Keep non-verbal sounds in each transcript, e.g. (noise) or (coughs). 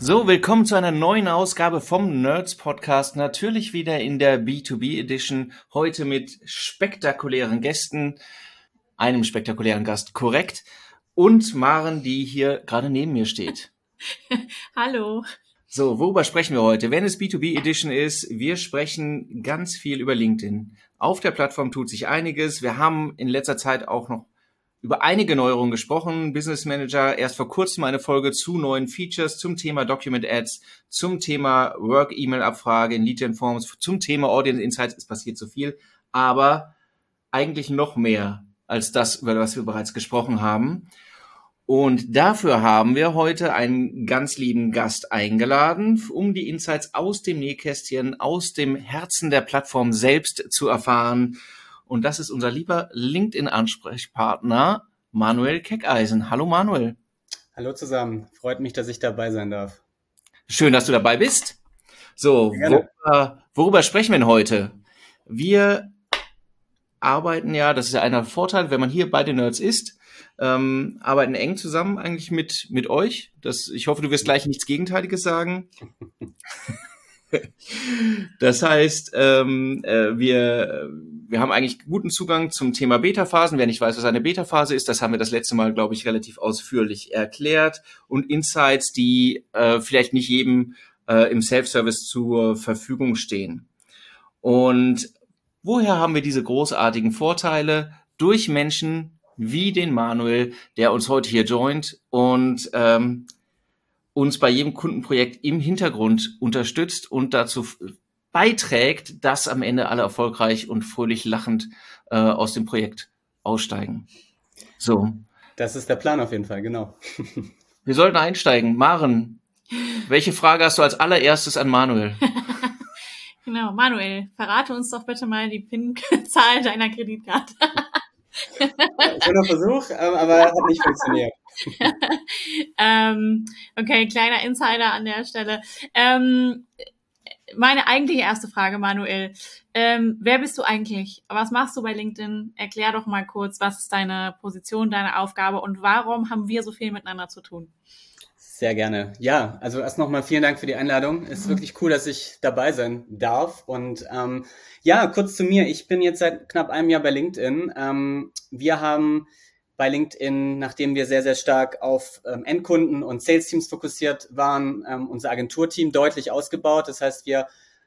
So, willkommen zu einer neuen Ausgabe vom Nerds Podcast. Natürlich wieder in der B2B Edition. Heute mit spektakulären Gästen. Einem spektakulären Gast, korrekt. Und Maren, die hier gerade neben mir steht. (laughs) Hallo. So, worüber sprechen wir heute? Wenn es B2B Edition ist, wir sprechen ganz viel über LinkedIn. Auf der Plattform tut sich einiges. Wir haben in letzter Zeit auch noch über einige Neuerungen gesprochen. Business Manager, erst vor kurzem eine Folge zu neuen Features zum Thema Document Ads, zum Thema Work-E-Mail-Abfrage in Lead Gen Forms, zum Thema Audience Insights. Es passiert so viel, aber eigentlich noch mehr als das, über was wir bereits gesprochen haben. Und dafür haben wir heute einen ganz lieben Gast eingeladen, um die Insights aus dem Nähkästchen, aus dem Herzen der Plattform selbst zu erfahren. Und das ist unser lieber LinkedIn-Ansprechpartner Manuel Keckeisen. Hallo Manuel. Hallo zusammen. Freut mich, dass ich dabei sein darf. Schön, dass du dabei bist. So, worüber, worüber sprechen wir denn heute? Wir arbeiten ja, das ist ja einer Vorteil, wenn man hier bei den Nerds ist, ähm, arbeiten eng zusammen eigentlich mit, mit euch. Das, ich hoffe, du wirst gleich nichts Gegenteiliges sagen. (laughs) (laughs) das heißt, ähm, äh, wir, wir haben eigentlich guten Zugang zum Thema Beta-Phasen. Wer nicht weiß, was eine Beta-Phase ist, das haben wir das letzte Mal, glaube ich, relativ ausführlich erklärt. Und Insights, die äh, vielleicht nicht jedem äh, im Self-Service zur Verfügung stehen. Und woher haben wir diese großartigen Vorteile? Durch Menschen wie den Manuel, der uns heute hier joint und ähm, uns bei jedem Kundenprojekt im Hintergrund unterstützt und dazu beiträgt, dass am Ende alle erfolgreich und fröhlich lachend äh, aus dem Projekt aussteigen. So. Das ist der Plan auf jeden Fall, genau. (laughs) Wir sollten einsteigen. Maren, welche Frage hast du als allererstes an Manuel? (laughs) genau, Manuel, verrate uns doch bitte mal die PIN-Zahl deiner Kreditkarte. (laughs) Schöner Versuch, aber hat nicht funktioniert. (laughs) ähm, okay, kleiner Insider an der Stelle. Ähm, meine eigentliche erste Frage, Manuel. Ähm, wer bist du eigentlich? Was machst du bei LinkedIn? Erklär doch mal kurz, was ist deine Position, deine Aufgabe und warum haben wir so viel miteinander zu tun? Sehr gerne. Ja, also erst nochmal vielen Dank für die Einladung. Es ist mhm. wirklich cool, dass ich dabei sein darf. Und ähm, ja, kurz zu mir. Ich bin jetzt seit knapp einem Jahr bei LinkedIn. Ähm, wir haben bei LinkedIn, nachdem wir sehr, sehr stark auf ähm, Endkunden und Sales-Teams fokussiert waren, ähm, unser Agenturteam deutlich ausgebaut. Das heißt, wir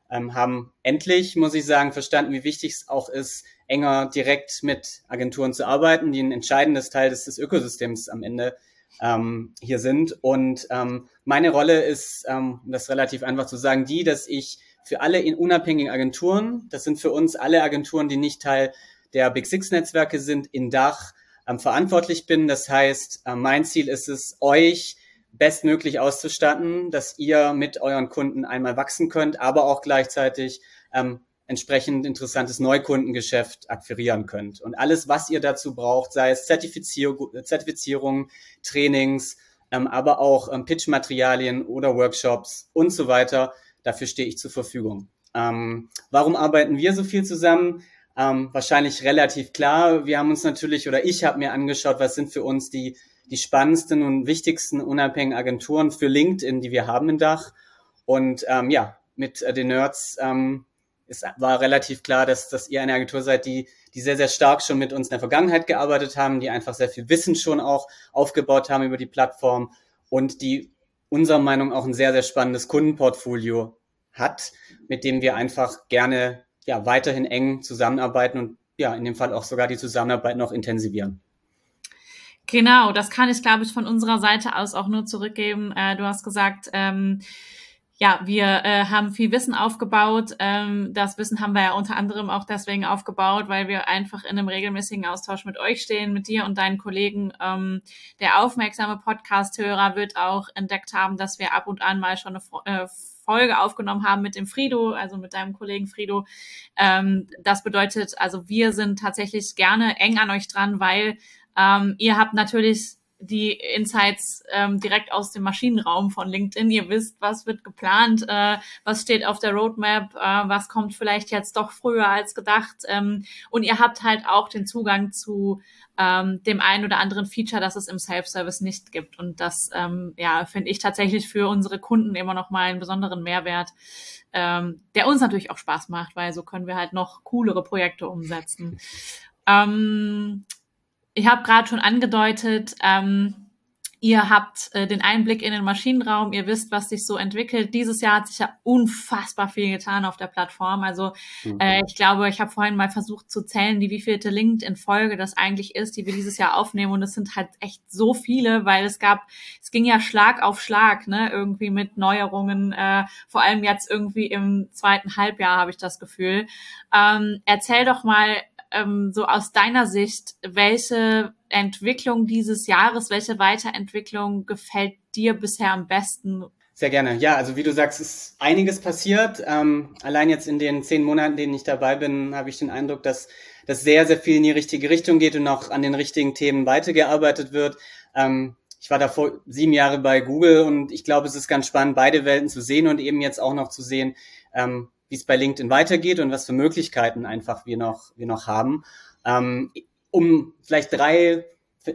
ähm, haben endlich, muss ich sagen, verstanden, wie wichtig es auch ist, enger direkt mit Agenturen zu arbeiten, die ein entscheidendes Teil des, des Ökosystems am Ende ähm, hier sind. Und ähm, meine Rolle ist, ähm, um das relativ einfach zu sagen, die, dass ich für alle in unabhängigen Agenturen, das sind für uns alle Agenturen, die nicht Teil der Big Six Netzwerke sind, in Dach ähm, verantwortlich bin. Das heißt, äh, mein Ziel ist es, euch bestmöglich auszustatten, dass ihr mit euren Kunden einmal wachsen könnt, aber auch gleichzeitig ähm, entsprechend interessantes Neukundengeschäft akquirieren könnt. Und alles, was ihr dazu braucht, sei es Zertifizierung, Zertifizierung Trainings, ähm, aber auch ähm, Pitch-Materialien oder Workshops und so weiter, dafür stehe ich zur Verfügung. Ähm, warum arbeiten wir so viel zusammen? Ähm, wahrscheinlich relativ klar. Wir haben uns natürlich, oder ich habe mir angeschaut, was sind für uns die, die spannendsten und wichtigsten unabhängigen Agenturen für LinkedIn, die wir haben im Dach. Und ähm, ja, mit äh, den Nerds ähm, es war relativ klar, dass, dass ihr eine Agentur seid, die, die sehr, sehr stark schon mit uns in der Vergangenheit gearbeitet haben, die einfach sehr viel Wissen schon auch aufgebaut haben über die Plattform und die unserer Meinung auch ein sehr, sehr spannendes Kundenportfolio hat, mit dem wir einfach gerne ja, weiterhin eng zusammenarbeiten und ja, in dem Fall auch sogar die Zusammenarbeit noch intensivieren. Genau, das kann ich, glaube ich, von unserer Seite aus auch nur zurückgeben. Äh, du hast gesagt, ähm, ja, wir äh, haben viel Wissen aufgebaut. Ähm, das Wissen haben wir ja unter anderem auch deswegen aufgebaut, weil wir einfach in einem regelmäßigen Austausch mit euch stehen, mit dir und deinen Kollegen. Ähm, der aufmerksame Podcast-Hörer wird auch entdeckt haben, dass wir ab und an mal schon eine äh, Folge aufgenommen haben mit dem Frido, also mit deinem Kollegen Frido. Ähm, das bedeutet, also wir sind tatsächlich gerne eng an euch dran, weil ähm, ihr habt natürlich die Insights ähm, direkt aus dem Maschinenraum von LinkedIn. Ihr wisst, was wird geplant, äh, was steht auf der Roadmap, äh, was kommt vielleicht jetzt doch früher als gedacht. Ähm, und ihr habt halt auch den Zugang zu ähm, dem einen oder anderen Feature, das es im Self-Service nicht gibt. Und das, ähm, ja, finde ich tatsächlich für unsere Kunden immer noch mal einen besonderen Mehrwert, ähm, der uns natürlich auch Spaß macht, weil so können wir halt noch coolere Projekte umsetzen. Ähm, ich habe gerade schon angedeutet, ähm, ihr habt äh, den Einblick in den Maschinenraum, ihr wisst, was sich so entwickelt. Dieses Jahr hat sich ja unfassbar viel getan auf der Plattform. Also mhm. äh, ich glaube, ich habe vorhin mal versucht zu zählen, die wievielte LinkedIn-Folge das eigentlich ist, die wir dieses Jahr aufnehmen. Und es sind halt echt so viele, weil es gab, es ging ja Schlag auf Schlag, ne, irgendwie mit Neuerungen, äh, vor allem jetzt irgendwie im zweiten Halbjahr habe ich das Gefühl. Ähm, erzähl doch mal, ähm, so aus deiner Sicht, welche Entwicklung dieses Jahres, welche Weiterentwicklung gefällt dir bisher am besten? Sehr gerne. Ja, also wie du sagst, ist einiges passiert. Ähm, allein jetzt in den zehn Monaten, in denen ich dabei bin, habe ich den Eindruck, dass das sehr, sehr viel in die richtige Richtung geht und auch an den richtigen Themen weitergearbeitet wird. Ähm, ich war davor sieben Jahre bei Google und ich glaube, es ist ganz spannend, beide Welten zu sehen und eben jetzt auch noch zu sehen, ähm, wie es bei LinkedIn weitergeht und was für Möglichkeiten einfach wir noch, wir noch haben. Ähm, um vielleicht drei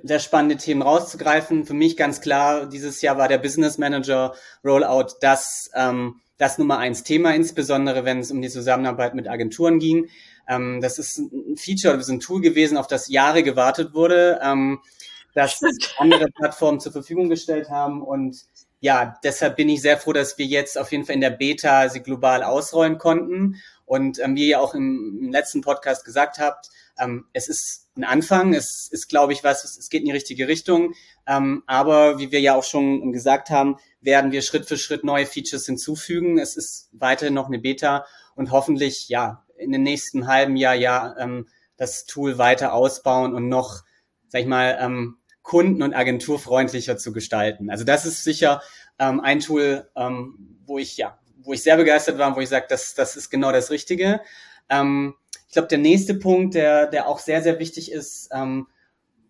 sehr spannende Themen rauszugreifen. Für mich ganz klar, dieses Jahr war der Business Manager Rollout das, ähm, das Nummer eins Thema, insbesondere wenn es um die Zusammenarbeit mit Agenturen ging. Ähm, das ist ein Feature, das ist ein Tool gewesen, auf das Jahre gewartet wurde, ähm, das (laughs) andere Plattformen zur Verfügung gestellt haben und ja, deshalb bin ich sehr froh, dass wir jetzt auf jeden Fall in der Beta sie global ausrollen konnten. Und ähm, wie ihr auch im, im letzten Podcast gesagt habt, ähm, es ist ein Anfang, es ist, glaube ich, was, es, geht in die richtige Richtung. Ähm, aber wie wir ja auch schon gesagt haben, werden wir Schritt für Schritt neue Features hinzufügen. Es ist weiterhin noch eine Beta und hoffentlich, ja, in den nächsten halben Jahr, ja, ähm, das Tool weiter ausbauen und noch, sag ich mal, ähm, kunden- und agenturfreundlicher zu gestalten. Also das ist sicher ähm, ein Tool, ähm, wo ich ja, wo ich sehr begeistert war, wo ich sage, das, das ist genau das Richtige. Ähm, ich glaube, der nächste Punkt, der, der auch sehr, sehr wichtig ist ähm,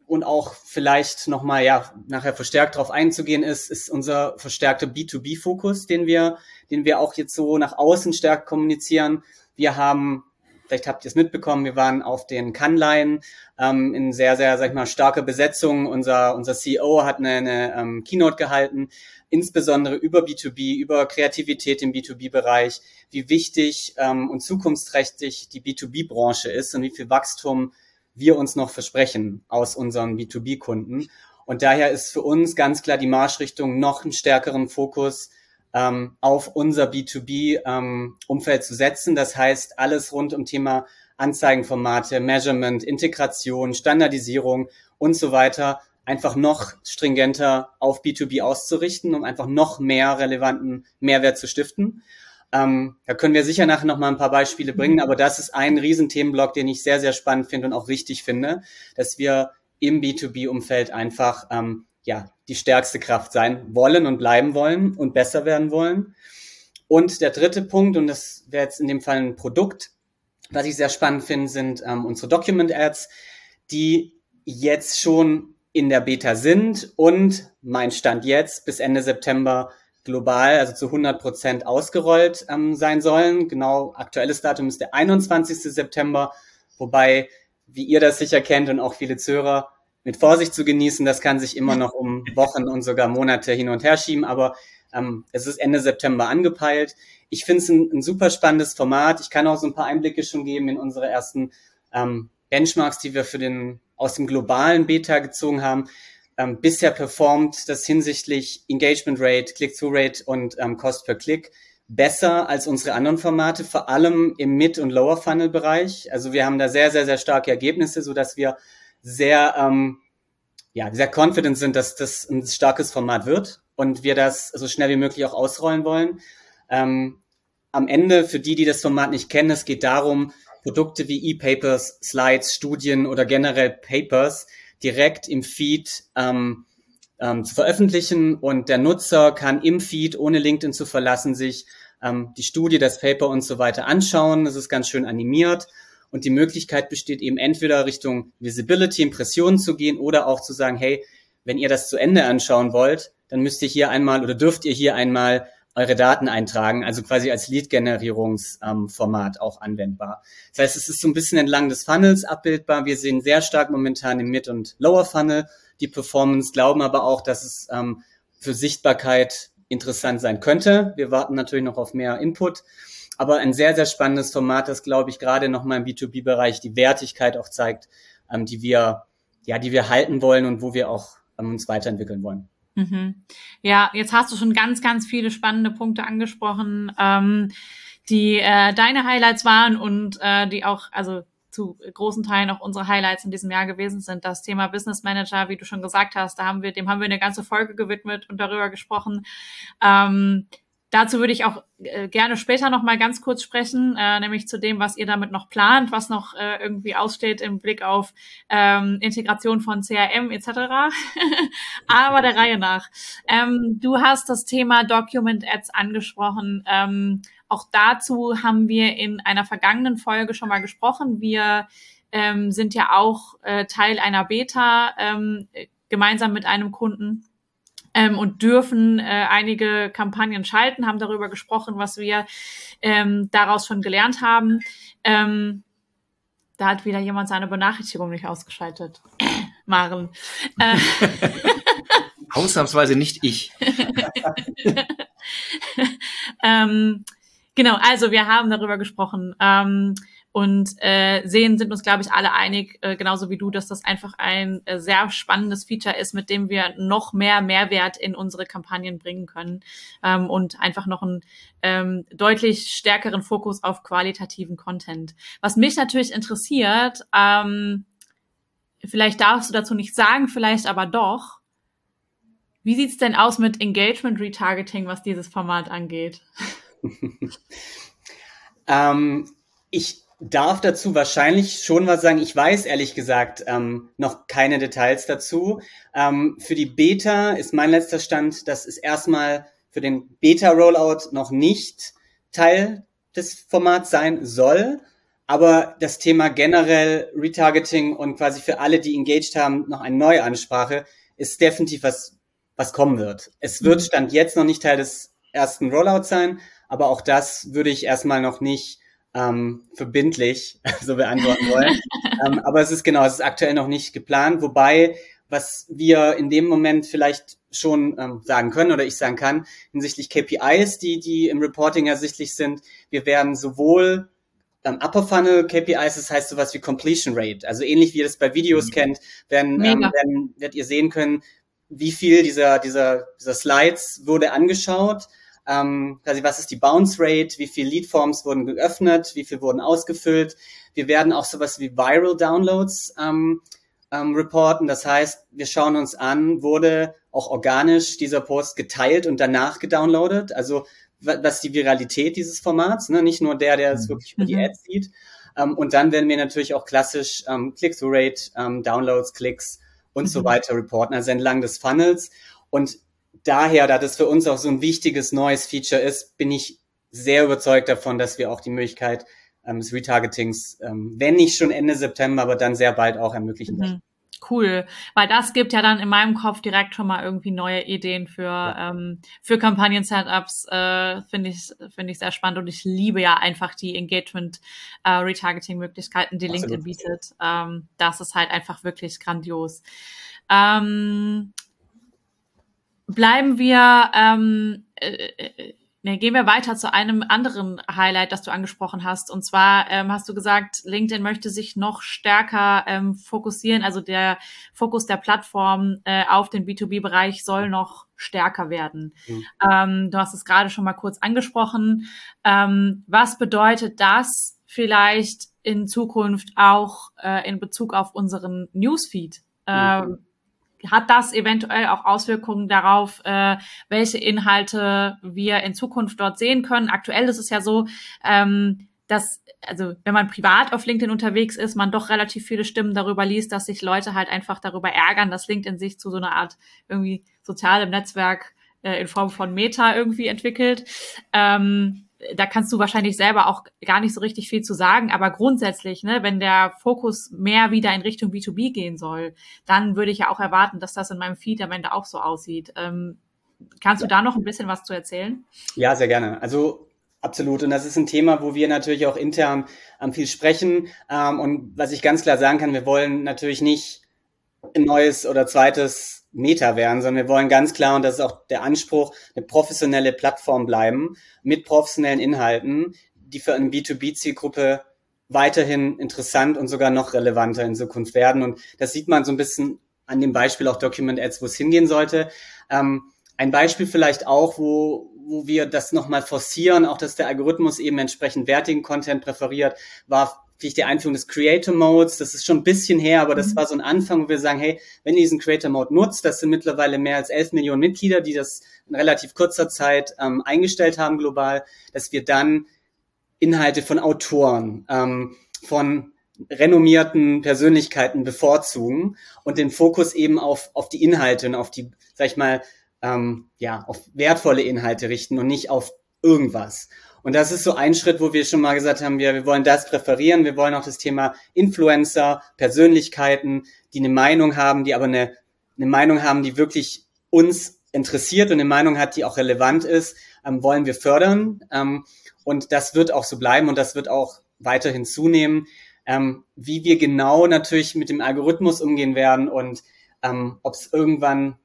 und auch vielleicht nochmal ja nachher verstärkt darauf einzugehen ist, ist unser verstärkter B2B-Fokus, den wir, den wir auch jetzt so nach außen stärker kommunizieren. Wir haben Vielleicht habt ihr es mitbekommen, wir waren auf den Cannes ähm, in sehr, sehr, sag ich mal, starker Besetzung. Unser, unser CEO hat eine, eine ähm, Keynote gehalten, insbesondere über B2B, über Kreativität im B2B-Bereich, wie wichtig ähm, und zukunftsträchtig die B2B-Branche ist und wie viel Wachstum wir uns noch versprechen aus unseren B2B-Kunden. Und daher ist für uns ganz klar die Marschrichtung noch einen stärkeren Fokus ähm, auf unser B2B-Umfeld ähm, zu setzen. Das heißt, alles rund um Thema Anzeigenformate, Measurement, Integration, Standardisierung und so weiter einfach noch stringenter auf B2B auszurichten, um einfach noch mehr relevanten Mehrwert zu stiften. Ähm, da können wir sicher nachher noch mal ein paar Beispiele bringen, aber das ist ein Riesenthemenblock, den ich sehr, sehr spannend finde und auch richtig finde, dass wir im B2B-Umfeld einfach ähm, ja, die stärkste Kraft sein wollen und bleiben wollen und besser werden wollen. Und der dritte Punkt, und das wäre jetzt in dem Fall ein Produkt, was ich sehr spannend finde, sind ähm, unsere Document Ads, die jetzt schon in der Beta sind und mein Stand jetzt bis Ende September global, also zu 100 Prozent ausgerollt ähm, sein sollen. Genau, aktuelles Datum ist der 21. September, wobei, wie ihr das sicher kennt und auch viele Zuhörer, mit Vorsicht zu genießen. Das kann sich immer noch um Wochen und sogar Monate hin und her schieben, aber ähm, es ist Ende September angepeilt. Ich finde es ein, ein, super spannendes Format. Ich kann auch so ein paar Einblicke schon geben in unsere ersten ähm, Benchmarks, die wir für den aus dem globalen Beta gezogen haben. Ähm, bisher performt das hinsichtlich Engagement Rate, Click-Through-Rate und ähm, Cost per Click besser als unsere anderen Formate, vor allem im Mid- und Lower-Funnel-Bereich. Also wir haben da sehr, sehr, sehr starke Ergebnisse, so dass wir sehr, ähm, ja, sehr confident sind, dass das ein starkes Format wird und wir das so schnell wie möglich auch ausrollen wollen. Ähm, am Ende, für die, die das Format nicht kennen, es geht darum, Produkte wie E-Papers, Slides, Studien oder generell Papers direkt im Feed ähm, ähm, zu veröffentlichen und der Nutzer kann im Feed, ohne LinkedIn zu verlassen, sich ähm, die Studie, das Paper und so weiter anschauen. Es ist ganz schön animiert. Und die Möglichkeit besteht eben entweder Richtung Visibility, Impressionen zu gehen oder auch zu sagen, hey, wenn ihr das zu Ende anschauen wollt, dann müsst ihr hier einmal oder dürft ihr hier einmal eure Daten eintragen, also quasi als Lead-Generierungsformat ähm, auch anwendbar. Das heißt, es ist so ein bisschen entlang des Funnels abbildbar. Wir sehen sehr stark momentan im Mid- und Lower-Funnel die Performance, glauben aber auch, dass es ähm, für Sichtbarkeit interessant sein könnte. Wir warten natürlich noch auf mehr Input. Aber ein sehr, sehr spannendes Format, das, glaube ich, gerade nochmal im B2B-Bereich die Wertigkeit auch zeigt, ähm, die wir, ja, die wir halten wollen und wo wir auch ähm, uns weiterentwickeln wollen. Mhm. Ja, jetzt hast du schon ganz, ganz viele spannende Punkte angesprochen, ähm, die äh, deine Highlights waren und äh, die auch, also zu großen Teilen auch unsere Highlights in diesem Jahr gewesen sind. Das Thema Business Manager, wie du schon gesagt hast, da haben wir, dem haben wir eine ganze Folge gewidmet und darüber gesprochen. Ähm, Dazu würde ich auch äh, gerne später noch mal ganz kurz sprechen, äh, nämlich zu dem, was ihr damit noch plant, was noch äh, irgendwie aussteht im Blick auf ähm, Integration von CRM etc. (laughs) Aber der Reihe nach. Ähm, du hast das Thema Document Ads angesprochen. Ähm, auch dazu haben wir in einer vergangenen Folge schon mal gesprochen. Wir ähm, sind ja auch äh, Teil einer Beta ähm, gemeinsam mit einem Kunden ähm, und dürfen äh, einige Kampagnen schalten, haben darüber gesprochen, was wir ähm, daraus schon gelernt haben. Ähm, da hat wieder jemand seine Benachrichtigung nicht ausgeschaltet. (coughs) Maren. Äh. (laughs) Ausnahmsweise nicht ich. (laughs) ähm, genau, also wir haben darüber gesprochen. Ähm, und äh, sehen, sind uns, glaube ich, alle einig, äh, genauso wie du, dass das einfach ein äh, sehr spannendes Feature ist, mit dem wir noch mehr Mehrwert in unsere Kampagnen bringen können ähm, und einfach noch einen ähm, deutlich stärkeren Fokus auf qualitativen Content. Was mich natürlich interessiert, ähm, vielleicht darfst du dazu nicht sagen, vielleicht aber doch, wie sieht's denn aus mit Engagement Retargeting, was dieses Format angeht? (laughs) ähm, ich darf dazu wahrscheinlich schon was sagen. Ich weiß ehrlich gesagt ähm, noch keine Details dazu. Ähm, für die Beta ist mein letzter Stand, dass es erstmal für den Beta-Rollout noch nicht Teil des Formats sein soll. Aber das Thema generell Retargeting und quasi für alle, die engaged haben, noch eine neue Ansprache, ist definitiv was, was kommen wird. Es wird mhm. Stand jetzt noch nicht Teil des ersten Rollouts sein, aber auch das würde ich erstmal noch nicht ähm, verbindlich (laughs) so beantworten wollen. (laughs) ähm, aber es ist genau, es ist aktuell noch nicht geplant, wobei was wir in dem Moment vielleicht schon ähm, sagen können oder ich sagen kann, hinsichtlich KPIs, die, die im Reporting ersichtlich sind, wir werden sowohl ähm, Upper Funnel KPIs, das heißt sowas wie Completion Rate, also ähnlich wie ihr das bei Videos mhm. kennt, werden, ähm, werden, werdet ihr sehen können, wie viel dieser, dieser, dieser Slides wurde angeschaut ähm, quasi was ist die Bounce Rate, wie viele Leadforms wurden geöffnet, wie viel wurden ausgefüllt. Wir werden auch sowas wie Viral Downloads ähm, ähm, reporten. Das heißt, wir schauen uns an, wurde auch organisch dieser Post geteilt und danach gedownloadet. Also was die Viralität dieses Formats, ne? nicht nur der, der es mhm. wirklich über die mhm. Ads sieht. Ähm, und dann werden wir natürlich auch klassisch ähm, Click-through-Rate, ähm, Downloads, Klicks und mhm. so weiter reporten, also entlang des Funnels. Und daher, da das für uns auch so ein wichtiges neues Feature ist, bin ich sehr überzeugt davon, dass wir auch die Möglichkeit ähm, des Retargetings, ähm, wenn nicht schon Ende September, aber dann sehr bald auch ermöglichen mhm. Cool, weil das gibt ja dann in meinem Kopf direkt schon mal irgendwie neue Ideen für ja. ähm, für Kampagnen-Setups. Äh, finde ich finde ich sehr spannend und ich liebe ja einfach die Engagement äh, die Absolut. LinkedIn bietet. Ähm, das ist halt einfach wirklich grandios. Ähm, bleiben wir, ähm, äh, ne, gehen wir weiter zu einem anderen Highlight, das du angesprochen hast. Und zwar ähm, hast du gesagt, LinkedIn möchte sich noch stärker ähm, fokussieren. Also der Fokus der Plattform äh, auf den B2B-Bereich soll noch stärker werden. Mhm. Ähm, du hast es gerade schon mal kurz angesprochen. Ähm, was bedeutet das vielleicht in Zukunft auch äh, in Bezug auf unseren Newsfeed? Mhm hat das eventuell auch Auswirkungen darauf, äh, welche Inhalte wir in Zukunft dort sehen können? Aktuell ist es ja so, ähm, dass, also wenn man privat auf LinkedIn unterwegs ist, man doch relativ viele Stimmen darüber liest, dass sich Leute halt einfach darüber ärgern, dass LinkedIn sich zu so einer Art irgendwie sozialem Netzwerk äh, in Form von Meta irgendwie entwickelt. Ähm, da kannst du wahrscheinlich selber auch gar nicht so richtig viel zu sagen, aber grundsätzlich, ne, wenn der Fokus mehr wieder in Richtung B2B gehen soll, dann würde ich ja auch erwarten, dass das in meinem Feed am Ende auch so aussieht. Ähm, kannst du da noch ein bisschen was zu erzählen? Ja, sehr gerne. Also Absolut. Und das ist ein Thema, wo wir natürlich auch intern ähm, viel sprechen. Ähm, und was ich ganz klar sagen kann, wir wollen natürlich nicht neues oder zweites Meta werden, sondern wir wollen ganz klar, und das ist auch der Anspruch, eine professionelle Plattform bleiben mit professionellen Inhalten, die für eine B2B-Zielgruppe weiterhin interessant und sogar noch relevanter in Zukunft werden. Und das sieht man so ein bisschen an dem Beispiel auch Document Ads, wo es hingehen sollte. Ähm, ein Beispiel vielleicht auch, wo, wo wir das nochmal forcieren, auch dass der Algorithmus eben entsprechend wertigen Content präferiert, war vielleicht die Einführung des Creator Modes. Das ist schon ein bisschen her, aber das mhm. war so ein Anfang, wo wir sagen, hey, wenn ihr diesen Creator Mode nutzt, das sind mittlerweile mehr als 11 Millionen Mitglieder, die das in relativ kurzer Zeit ähm, eingestellt haben global, dass wir dann Inhalte von Autoren, ähm, von renommierten Persönlichkeiten bevorzugen und den Fokus eben auf, auf die Inhalte und auf die, sag ich mal, ähm, ja, auf wertvolle Inhalte richten und nicht auf irgendwas. Und das ist so ein Schritt, wo wir schon mal gesagt haben, wir, wir wollen das präferieren. Wir wollen auch das Thema Influencer, Persönlichkeiten, die eine Meinung haben, die aber eine, eine Meinung haben, die wirklich uns interessiert und eine Meinung hat, die auch relevant ist, ähm, wollen wir fördern. Ähm, und das wird auch so bleiben und das wird auch weiterhin zunehmen. Ähm, wie wir genau natürlich mit dem Algorithmus umgehen werden und ähm, ob es irgendwann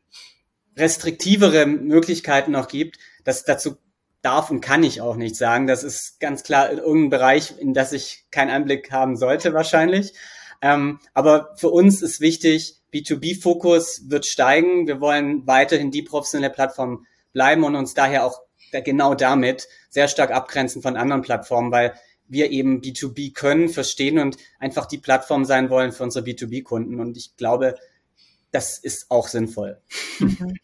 restriktivere Möglichkeiten noch gibt, das dazu darf und kann ich auch nicht sagen. Das ist ganz klar in irgendeinem Bereich, in das ich keinen Einblick haben sollte wahrscheinlich. Ähm, aber für uns ist wichtig, B2B-Fokus wird steigen. Wir wollen weiterhin die professionelle Plattform bleiben und uns daher auch genau damit sehr stark abgrenzen von anderen Plattformen, weil wir eben B2B können, verstehen und einfach die Plattform sein wollen für unsere B2B-Kunden. Und ich glaube, das ist auch sinnvoll. Mhm.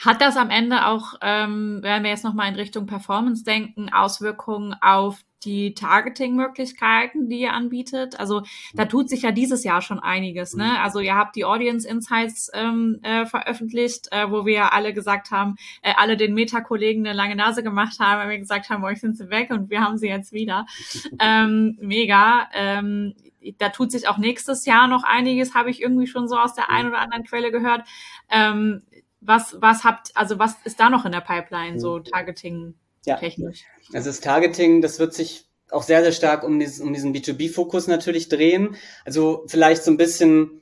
Hat das am Ende auch, ähm, wenn wir jetzt nochmal in Richtung Performance denken, Auswirkungen auf die Targeting-Möglichkeiten, die ihr anbietet? Also da tut sich ja dieses Jahr schon einiges. Ne? Mhm. Also ihr habt die Audience Insights ähm, äh, veröffentlicht, äh, wo wir alle gesagt haben, äh, alle den Meta-Kollegen eine lange Nase gemacht haben, weil wir gesagt haben, euch sind sie weg und wir haben sie jetzt wieder. (laughs) ähm, mega. Ähm, da tut sich auch nächstes Jahr noch einiges, habe ich irgendwie schon so aus der einen oder anderen Quelle gehört. Ähm, was, was habt, also was ist da noch in der Pipeline, so mhm. Targeting technisch? Ja. Also das Targeting, das wird sich auch sehr, sehr stark um, dieses, um diesen B2B-Fokus natürlich drehen. Also vielleicht so ein bisschen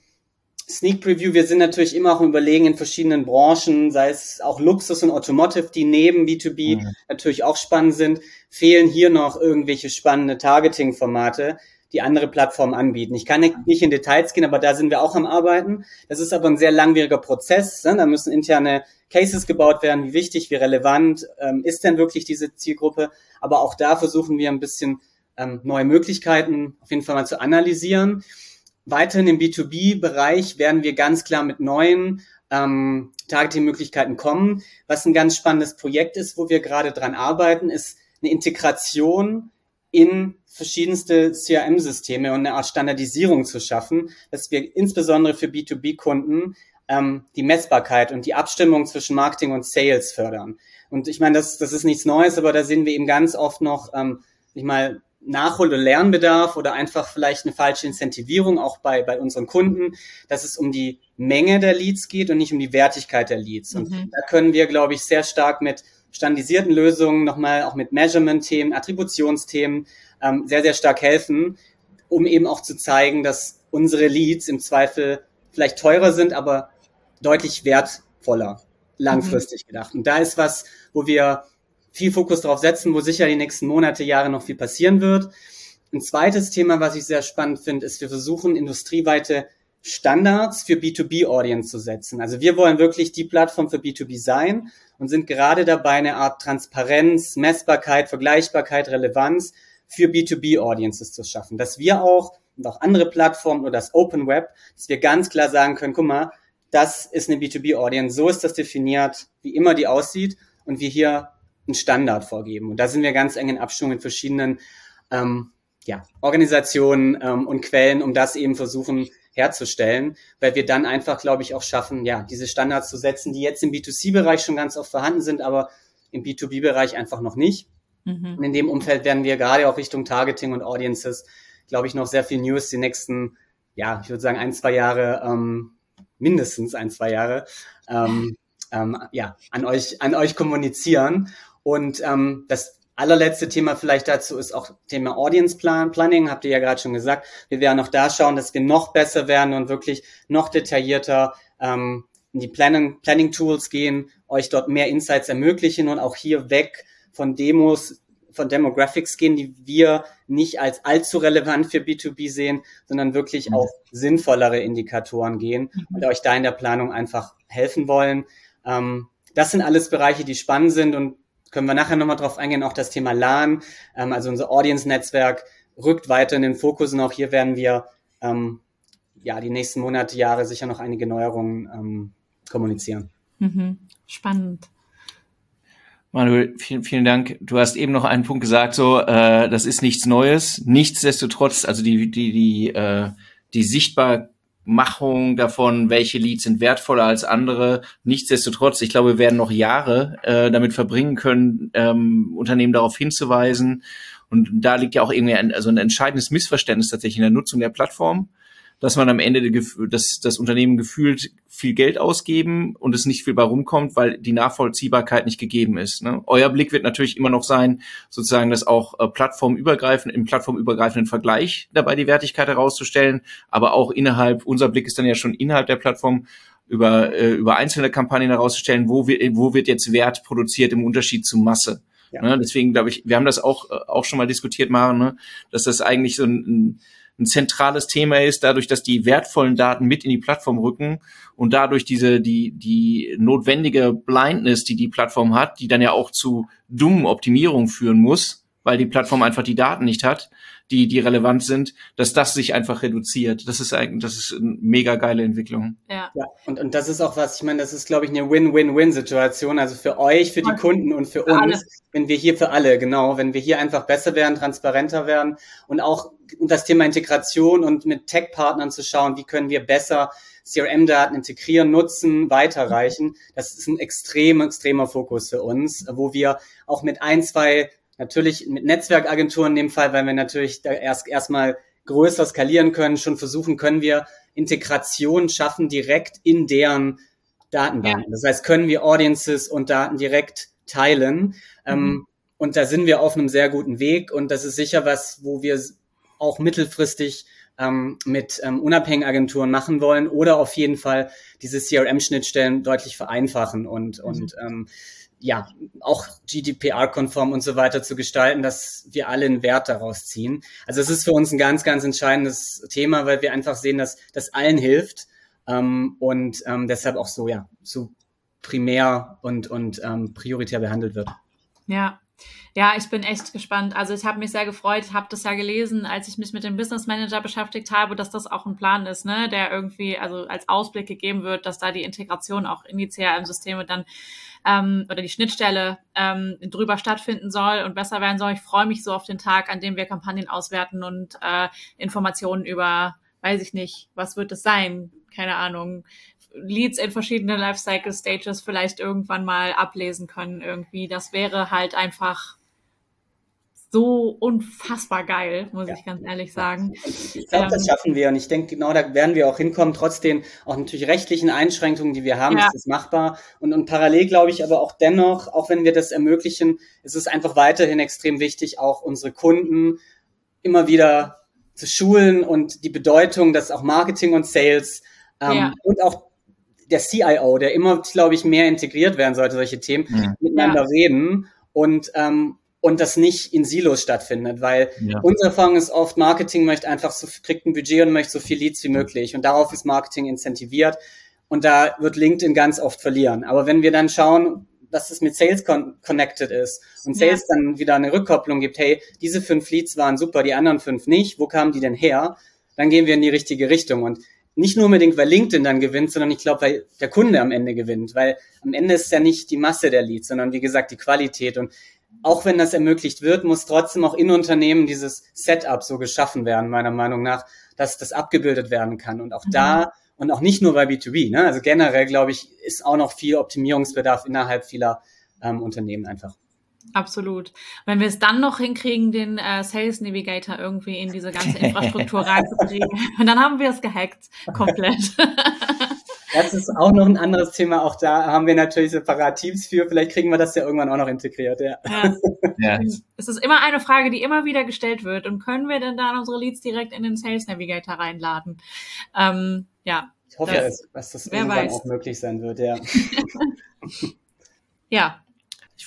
Sneak Preview. Wir sind natürlich immer auch Überlegen in verschiedenen Branchen, sei es auch Luxus und Automotive, die neben B2B mhm. natürlich auch spannend sind. Fehlen hier noch irgendwelche spannende Targeting-Formate, die andere Plattformen anbieten. Ich kann nicht in Details gehen, aber da sind wir auch am Arbeiten. Das ist aber ein sehr langwieriger Prozess. Ne? Da müssen interne Cases gebaut werden, wie wichtig, wie relevant ähm, ist denn wirklich diese Zielgruppe. Aber auch da versuchen wir ein bisschen ähm, neue Möglichkeiten auf jeden Fall mal zu analysieren. Weiterhin im B2B-Bereich werden wir ganz klar mit neuen ähm, Targeting-Möglichkeiten kommen. Was ein ganz spannendes Projekt ist, wo wir gerade dran arbeiten, ist eine Integration in verschiedenste CRM-Systeme und eine Art Standardisierung zu schaffen, dass wir insbesondere für B2B-Kunden ähm, die Messbarkeit und die Abstimmung zwischen Marketing und Sales fördern. Und ich meine, das, das ist nichts Neues, aber da sehen wir eben ganz oft noch, ähm, ich mal, Nachhol- oder Lernbedarf oder einfach vielleicht eine falsche Incentivierung auch bei, bei unseren Kunden, dass es um die Menge der Leads geht und nicht um die Wertigkeit der Leads. Und mhm. da können wir, glaube ich, sehr stark mit standardisierten Lösungen, nochmal auch mit Measurement-Themen, Attributionsthemen ähm, sehr, sehr stark helfen, um eben auch zu zeigen, dass unsere Leads im Zweifel vielleicht teurer sind, aber deutlich wertvoller, langfristig mhm. gedacht. Und da ist was, wo wir viel Fokus drauf setzen, wo sicher die nächsten Monate, Jahre noch viel passieren wird. Ein zweites Thema, was ich sehr spannend finde, ist, wir versuchen industrieweite Standards für B2B-Audience zu setzen. Also wir wollen wirklich die Plattform für B2B sein und sind gerade dabei, eine Art Transparenz, Messbarkeit, Vergleichbarkeit, Relevanz für B2B-Audiences zu schaffen. Dass wir auch und auch andere Plattformen oder das Open Web, dass wir ganz klar sagen können, guck mal, das ist eine B2B-Audience, so ist das definiert, wie immer die aussieht und wir hier einen Standard vorgeben. Und da sind wir ganz eng in Abstimmung mit verschiedenen ähm, ja, Organisationen ähm, und Quellen, um das eben versuchen herzustellen, weil wir dann einfach, glaube ich, auch schaffen, ja, diese Standards zu setzen, die jetzt im B2C-Bereich schon ganz oft vorhanden sind, aber im B2B-Bereich einfach noch nicht. Mhm. Und in dem Umfeld werden wir gerade auch Richtung Targeting und Audiences, glaube ich, noch sehr viel News die nächsten, ja, ich würde sagen, ein, zwei Jahre, ähm, mindestens ein, zwei Jahre, ähm, ähm, ja, an euch, an euch kommunizieren. Und ähm, das allerletzte Thema vielleicht dazu ist auch Thema Audience Plan, Planning, habt ihr ja gerade schon gesagt. Wir werden auch da schauen, dass wir noch besser werden und wirklich noch detaillierter ähm, in die Planning, Planning Tools gehen, euch dort mehr Insights ermöglichen und auch hier weg von Demos, von Demographics gehen, die wir nicht als allzu relevant für B2B sehen, sondern wirklich mhm. auf sinnvollere Indikatoren gehen mhm. und euch da in der Planung einfach helfen wollen. Ähm, das sind alles Bereiche, die spannend sind und können wir nachher nochmal drauf eingehen. Auch das Thema LAN, ähm, also unser Audience-Netzwerk rückt weiter in den Fokus und auch hier werden wir ähm, ja die nächsten Monate, Jahre sicher noch einige Neuerungen ähm, kommunizieren. Mhm. Spannend. Manuel, vielen, vielen Dank. Du hast eben noch einen Punkt gesagt, so äh, das ist nichts Neues. Nichtsdestotrotz, also die die die äh, die Sichtbarmachung davon, welche Leads sind wertvoller als andere. Nichtsdestotrotz, ich glaube, wir werden noch Jahre äh, damit verbringen können, ähm, Unternehmen darauf hinzuweisen. Und da liegt ja auch irgendwie ein, also ein entscheidendes Missverständnis tatsächlich in der Nutzung der Plattform dass man am Ende das, das Unternehmen gefühlt viel Geld ausgeben und es nicht viel bei rumkommt, weil die Nachvollziehbarkeit nicht gegeben ist. Ne? Euer Blick wird natürlich immer noch sein, sozusagen das auch äh, plattformübergreifend, im plattformübergreifenden Vergleich dabei die Wertigkeit herauszustellen, aber auch innerhalb, unser Blick ist dann ja schon innerhalb der Plattform über, äh, über einzelne Kampagnen herauszustellen, wo, wir, wo wird jetzt Wert produziert im Unterschied zu Masse. Ja. Ne? Deswegen glaube ich, wir haben das auch, äh, auch schon mal diskutiert, Maren, ne? dass das eigentlich so ein, ein ein zentrales Thema ist, dadurch, dass die wertvollen Daten mit in die Plattform rücken und dadurch diese, die, die notwendige Blindness, die die Plattform hat, die dann ja auch zu dummen Optimierungen führen muss, weil die Plattform einfach die Daten nicht hat, die, die relevant sind, dass das sich einfach reduziert. Das ist eigentlich, das ist eine mega geile Entwicklung. Ja. ja und, und das ist auch was, ich meine, das ist, glaube ich, eine Win-Win-Win-Situation. Also für euch, für die Kunden und für, uns, wenn wir hier für alle, genau, wenn wir hier einfach besser werden, transparenter werden und auch und das Thema Integration und mit Tech-Partnern zu schauen, wie können wir besser CRM-Daten integrieren, nutzen, weiterreichen. Das ist ein extrem, extremer Fokus für uns, wo wir auch mit ein, zwei natürlich mit Netzwerkagenturen in dem Fall, weil wir natürlich da erst erstmal größer skalieren können, schon versuchen können wir Integration schaffen direkt in deren Datenbank. Ja. Das heißt, können wir Audiences und Daten direkt teilen. Ähm, mhm. Ähm, und da sind wir auf einem sehr guten Weg. Und das ist sicher was, wo wir auch mittelfristig ähm, mit ähm, unabhängigen Agenturen machen wollen oder auf jeden Fall diese CRM-Schnittstellen deutlich vereinfachen und, mhm. und ähm, ja, auch GDPR-konform und so weiter zu gestalten, dass wir alle einen Wert daraus ziehen. Also es ist für uns ein ganz, ganz entscheidendes Thema, weil wir einfach sehen, dass das allen hilft ähm, und ähm, deshalb auch so, ja, so primär und, und ähm, prioritär behandelt wird. Ja, ja, ich bin echt gespannt. Also ich habe mich sehr gefreut, habe das ja gelesen, als ich mich mit dem Business Manager beschäftigt habe, dass das auch ein Plan ist, ne, der irgendwie also als Ausblick gegeben wird, dass da die Integration auch in die CRM-Systeme dann ähm, oder die Schnittstelle ähm, drüber stattfinden soll und besser werden soll. Ich freue mich so auf den Tag, an dem wir Kampagnen auswerten und äh, Informationen über, weiß ich nicht, was wird es sein? Keine Ahnung, Leads in verschiedene Lifecycle Stages vielleicht irgendwann mal ablesen können irgendwie. Das wäre halt einfach so unfassbar geil, muss ja. ich ganz ehrlich sagen. Ich glaube, ähm, das schaffen wir und ich denke, genau da werden wir auch hinkommen, trotzdem auch natürlich rechtlichen Einschränkungen, die wir haben, ja. ist das machbar. Und, und parallel glaube ich aber auch dennoch, auch wenn wir das ermöglichen, ist es einfach weiterhin extrem wichtig, auch unsere Kunden immer wieder zu schulen und die Bedeutung, dass auch Marketing und Sales ähm, ja. und auch der CIO, der immer, glaube ich, mehr integriert werden sollte, solche Themen, ja. miteinander reden und ähm, und das nicht in Silos stattfindet, weil ja. unsere Erfahrung ist oft, Marketing möchte einfach so, kriegt ein Budget und möchte so viel Leads wie möglich und darauf ist Marketing incentiviert und da wird LinkedIn ganz oft verlieren. Aber wenn wir dann schauen, dass es mit Sales con connected ist und Sales ja. dann wieder eine Rückkopplung gibt, hey, diese fünf Leads waren super, die anderen fünf nicht, wo kamen die denn her? Dann gehen wir in die richtige Richtung und nicht nur unbedingt, weil LinkedIn dann gewinnt, sondern ich glaube, weil der Kunde am Ende gewinnt, weil am Ende ist ja nicht die Masse der Leads, sondern wie gesagt die Qualität und auch wenn das ermöglicht wird, muss trotzdem auch in Unternehmen dieses Setup so geschaffen werden, meiner Meinung nach, dass das abgebildet werden kann. Und auch mhm. da, und auch nicht nur bei B2B, ne? also generell, glaube ich, ist auch noch viel Optimierungsbedarf innerhalb vieler ähm, Unternehmen einfach. Absolut. Wenn wir es dann noch hinkriegen, den äh, Sales Navigator irgendwie in diese ganze (laughs) Infrastruktur reinzukriegen, (laughs) dann haben wir es gehackt komplett. (laughs) Das ist auch noch ein anderes Thema. Auch da haben wir natürlich separat Teams für. Vielleicht kriegen wir das ja irgendwann auch noch integriert. Ja. ja. ja. Es ist immer eine Frage, die immer wieder gestellt wird. Und können wir denn dann unsere Leads direkt in den Sales Navigator reinladen? Ähm, ja. Ich hoffe, das, dass das irgendwann weiß. auch möglich sein wird. Ja. ja,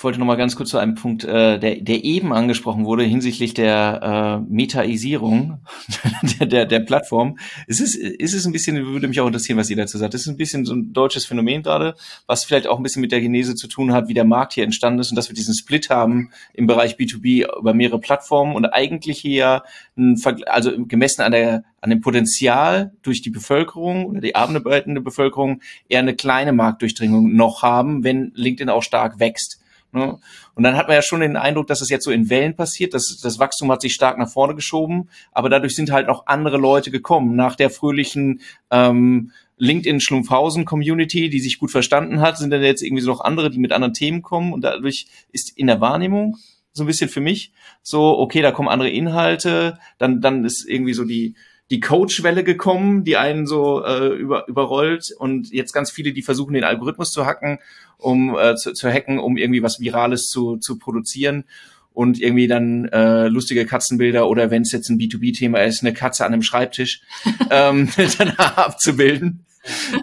ich wollte noch mal ganz kurz zu einem Punkt, äh, der, der eben angesprochen wurde hinsichtlich der äh, Metaisierung (laughs) der, der, der Plattform. Es ist, ist es ein bisschen, würde mich auch interessieren, was ihr dazu sagt. Es ist ein bisschen so ein deutsches Phänomen gerade, was vielleicht auch ein bisschen mit der Genese zu tun hat, wie der Markt hier entstanden ist und dass wir diesen Split haben im Bereich B2B über mehrere Plattformen und eigentlich hier, ein, also gemessen an der an dem Potenzial durch die Bevölkerung oder die arbeitende Bevölkerung eher eine kleine Marktdurchdringung noch haben, wenn LinkedIn auch stark wächst. Ne? Und dann hat man ja schon den Eindruck, dass es jetzt so in Wellen passiert. Das, das Wachstum hat sich stark nach vorne geschoben, aber dadurch sind halt noch andere Leute gekommen. Nach der fröhlichen ähm, LinkedIn-Schlumpfhausen-Community, die sich gut verstanden hat, sind dann jetzt irgendwie so noch andere, die mit anderen Themen kommen. Und dadurch ist in der Wahrnehmung so ein bisschen für mich so, okay, da kommen andere Inhalte, dann, dann ist irgendwie so die, die Coach-Welle gekommen, die einen so äh, über, überrollt und jetzt ganz viele, die versuchen, den Algorithmus zu hacken, um äh, zu, zu hacken, um irgendwie was Virales zu, zu produzieren und irgendwie dann äh, lustige Katzenbilder oder wenn es jetzt ein B2B-Thema ist, eine Katze an einem Schreibtisch (laughs) ähm, (laughs) dann abzubilden.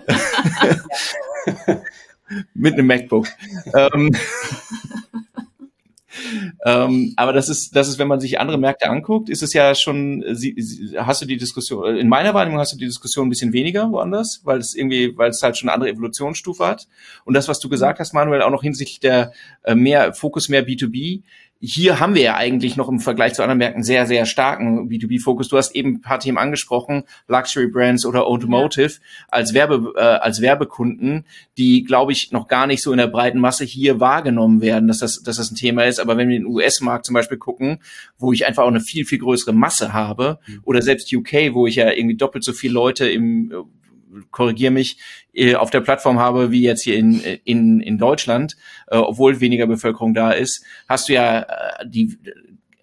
(laughs) Mit einem MacBook. ähm, ähm, aber das ist, das ist, wenn man sich andere Märkte anguckt, ist es ja schon, sie, sie, hast du die Diskussion, in meiner Wahrnehmung hast du die Diskussion ein bisschen weniger woanders, weil es irgendwie, weil es halt schon eine andere Evolutionsstufe hat. Und das, was du gesagt hast, Manuel, auch noch hinsichtlich der äh, mehr Fokus mehr B2B, hier haben wir ja eigentlich noch im Vergleich zu anderen Märkten sehr, sehr starken B2B-Fokus. Du hast eben ein paar Themen angesprochen, Luxury Brands oder Automotive als Werbe, äh, als Werbekunden, die, glaube ich, noch gar nicht so in der breiten Masse hier wahrgenommen werden, dass das, dass das ein Thema ist. Aber wenn wir den US-Markt zum Beispiel gucken, wo ich einfach auch eine viel, viel größere Masse habe, mhm. oder selbst UK, wo ich ja irgendwie doppelt so viele Leute im korrigier mich, äh, auf der Plattform habe, wie jetzt hier in, in, in Deutschland, äh, obwohl weniger Bevölkerung da ist, hast du ja äh, die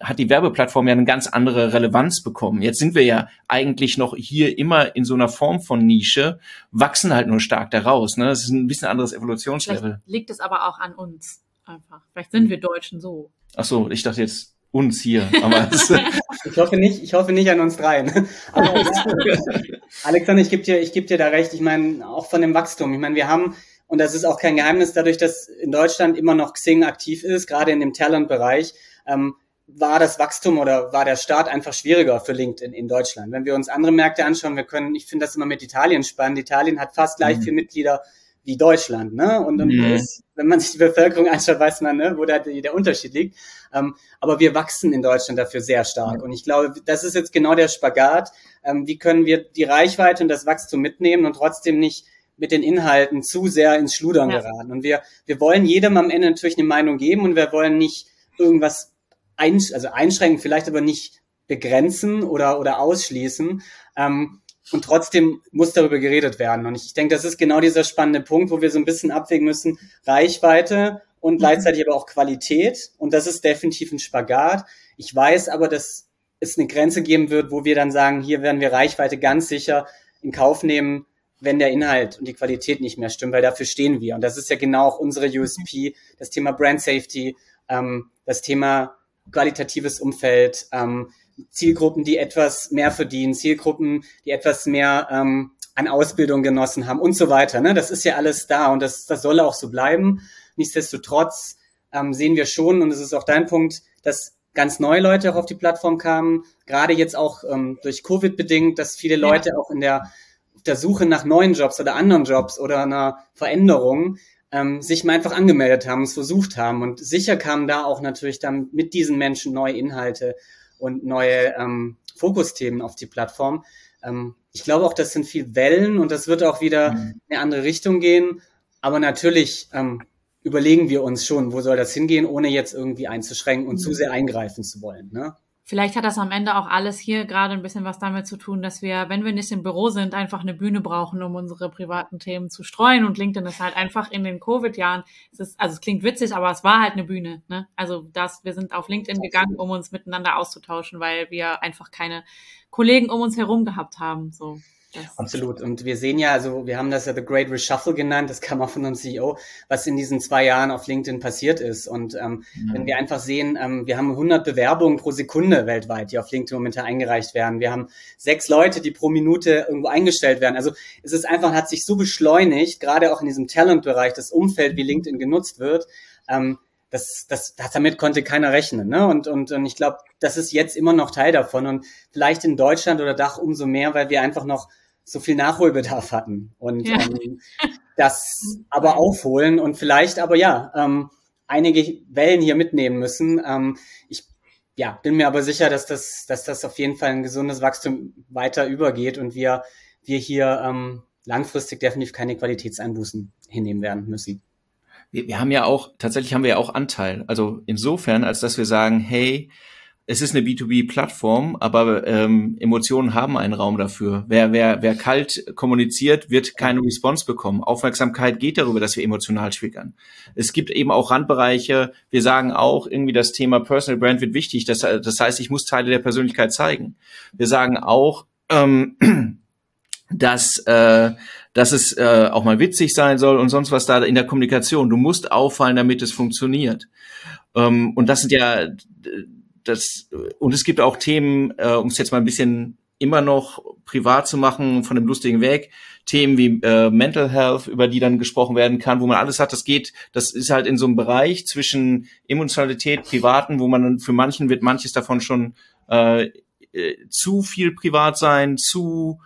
hat die Werbeplattform ja eine ganz andere Relevanz bekommen. Jetzt sind wir ja eigentlich noch hier immer in so einer Form von Nische, wachsen halt nur stark daraus. Ne? Das ist ein bisschen anderes Evolutionslevel. Vielleicht liegt es aber auch an uns einfach. Vielleicht sind wir Deutschen so. Ach so, ich dachte jetzt uns hier. Aber (laughs) ich hoffe nicht, ich hoffe nicht an uns dreien. (laughs) Aber, Alexander, ich gebe dir, ich gebe dir da recht. Ich meine, auch von dem Wachstum. Ich meine, wir haben, und das ist auch kein Geheimnis, dadurch, dass in Deutschland immer noch Xing aktiv ist, gerade in dem Talent-Bereich, ähm, war das Wachstum oder war der Start einfach schwieriger für LinkedIn in Deutschland. Wenn wir uns andere Märkte anschauen, wir können, ich finde das immer mit Italien spannend. Italien hat fast gleich mhm. viele Mitglieder wie Deutschland, ne? Und, und mhm. ist, wenn man sich die Bevölkerung anschaut, weiß man, ne, wo da die, der Unterschied liegt. Ähm, aber wir wachsen in Deutschland dafür sehr stark. Mhm. Und ich glaube, das ist jetzt genau der Spagat. Ähm, wie können wir die Reichweite und das Wachstum mitnehmen und trotzdem nicht mit den Inhalten zu sehr ins Schludern ja. geraten. Und wir, wir wollen jedem am Ende natürlich eine Meinung geben und wir wollen nicht irgendwas einsch also einschränken, vielleicht aber nicht begrenzen oder, oder ausschließen. Ähm, und trotzdem muss darüber geredet werden. Und ich denke, das ist genau dieser spannende Punkt, wo wir so ein bisschen abwägen müssen, Reichweite und mhm. gleichzeitig aber auch Qualität. Und das ist definitiv ein Spagat. Ich weiß aber, dass es eine Grenze geben wird, wo wir dann sagen, hier werden wir Reichweite ganz sicher in Kauf nehmen, wenn der Inhalt und die Qualität nicht mehr stimmen, weil dafür stehen wir. Und das ist ja genau auch unsere USP, das Thema Brand Safety, ähm, das Thema qualitatives Umfeld, ähm, Zielgruppen, die etwas mehr verdienen, Zielgruppen, die etwas mehr ähm, an Ausbildung genossen haben und so weiter. Ne? Das ist ja alles da und das, das soll auch so bleiben. Nichtsdestotrotz ähm, sehen wir schon, und es ist auch dein Punkt, dass ganz neue Leute auch auf die Plattform kamen, gerade jetzt auch ähm, durch Covid bedingt, dass viele Leute ja. auch in der, der Suche nach neuen Jobs oder anderen Jobs oder einer Veränderung ähm, sich mal einfach angemeldet haben, es versucht haben. Und sicher kamen da auch natürlich dann mit diesen Menschen neue Inhalte und neue ähm, Fokusthemen auf die Plattform. Ähm, ich glaube auch, das sind viel Wellen und das wird auch wieder mhm. in eine andere Richtung gehen. Aber natürlich ähm, überlegen wir uns schon, wo soll das hingehen, ohne jetzt irgendwie einzuschränken und mhm. zu sehr eingreifen zu wollen. Ne? Vielleicht hat das am Ende auch alles hier gerade ein bisschen was damit zu tun, dass wir, wenn wir nicht im Büro sind, einfach eine Bühne brauchen, um unsere privaten Themen zu streuen. Und LinkedIn ist halt einfach in den Covid-Jahren, es ist, also es klingt witzig, aber es war halt eine Bühne. Ne? Also das, wir sind auf LinkedIn gegangen, um uns miteinander auszutauschen, weil wir einfach keine Kollegen um uns herum gehabt haben. So. Absolut. Und wir sehen ja, also wir haben das ja The Great Reshuffle genannt, das kam auch von unserem CEO, was in diesen zwei Jahren auf LinkedIn passiert ist. Und ähm, mhm. wenn wir einfach sehen, ähm, wir haben 100 Bewerbungen pro Sekunde weltweit, die auf LinkedIn momentan eingereicht werden. Wir haben sechs Leute, die pro Minute irgendwo eingestellt werden. Also es ist einfach, hat sich so beschleunigt, gerade auch in diesem Talent-Bereich, das Umfeld, wie LinkedIn genutzt wird. Ähm, das, das, das, damit konnte keiner rechnen. Ne? Und, und, und ich glaube, das ist jetzt immer noch Teil davon. Und vielleicht in Deutschland oder Dach umso mehr, weil wir einfach noch so viel Nachholbedarf hatten und ja. ähm, (laughs) das aber aufholen und vielleicht aber ja ähm, einige Wellen hier mitnehmen müssen. Ähm, ich ja, bin mir aber sicher, dass das, dass das auf jeden Fall ein gesundes Wachstum weiter übergeht und wir, wir hier ähm, langfristig definitiv keine Qualitätseinbußen hinnehmen werden müssen. Wir, wir haben ja auch, tatsächlich haben wir ja auch Anteil. Also insofern, als dass wir sagen, hey, es ist eine B2B-Plattform, aber ähm, Emotionen haben einen Raum dafür. Wer, wer, wer kalt kommuniziert, wird keine Response bekommen. Aufmerksamkeit geht darüber, dass wir emotional triggern. Es gibt eben auch Randbereiche. Wir sagen auch irgendwie, das Thema Personal Brand wird wichtig. Das, das heißt, ich muss Teile der Persönlichkeit zeigen. Wir sagen auch, ähm, (clears throat) dass, äh, dass es äh, auch mal witzig sein soll und sonst was da in der Kommunikation. Du musst auffallen, damit es funktioniert. Ähm, und das sind ja das, und es gibt auch Themen, äh, um es jetzt mal ein bisschen immer noch privat zu machen, von dem lustigen Weg, Themen wie äh, Mental Health, über die dann gesprochen werden kann, wo man alles hat, das geht, das ist halt in so einem Bereich zwischen Emotionalität, Privaten, wo man dann für manchen wird manches davon schon äh, äh, zu viel privat sein, zu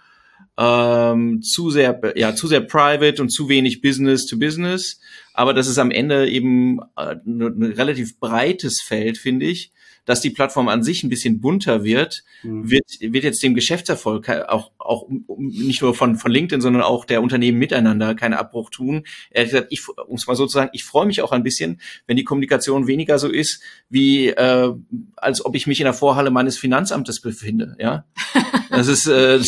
ähm, zu sehr ja zu sehr private und zu wenig Business to Business, aber das ist am Ende eben äh, ein relativ breites Feld, finde ich dass die Plattform an sich ein bisschen bunter wird, mhm. wird, wird jetzt dem Geschäftserfolg auch, auch nicht nur von, von LinkedIn, sondern auch der Unternehmen miteinander keinen Abbruch tun. Er hat gesagt, ich, um es mal so zu sagen, ich freue mich auch ein bisschen, wenn die Kommunikation weniger so ist, wie äh, als ob ich mich in der Vorhalle meines Finanzamtes befinde. Ja, (laughs) das ist äh,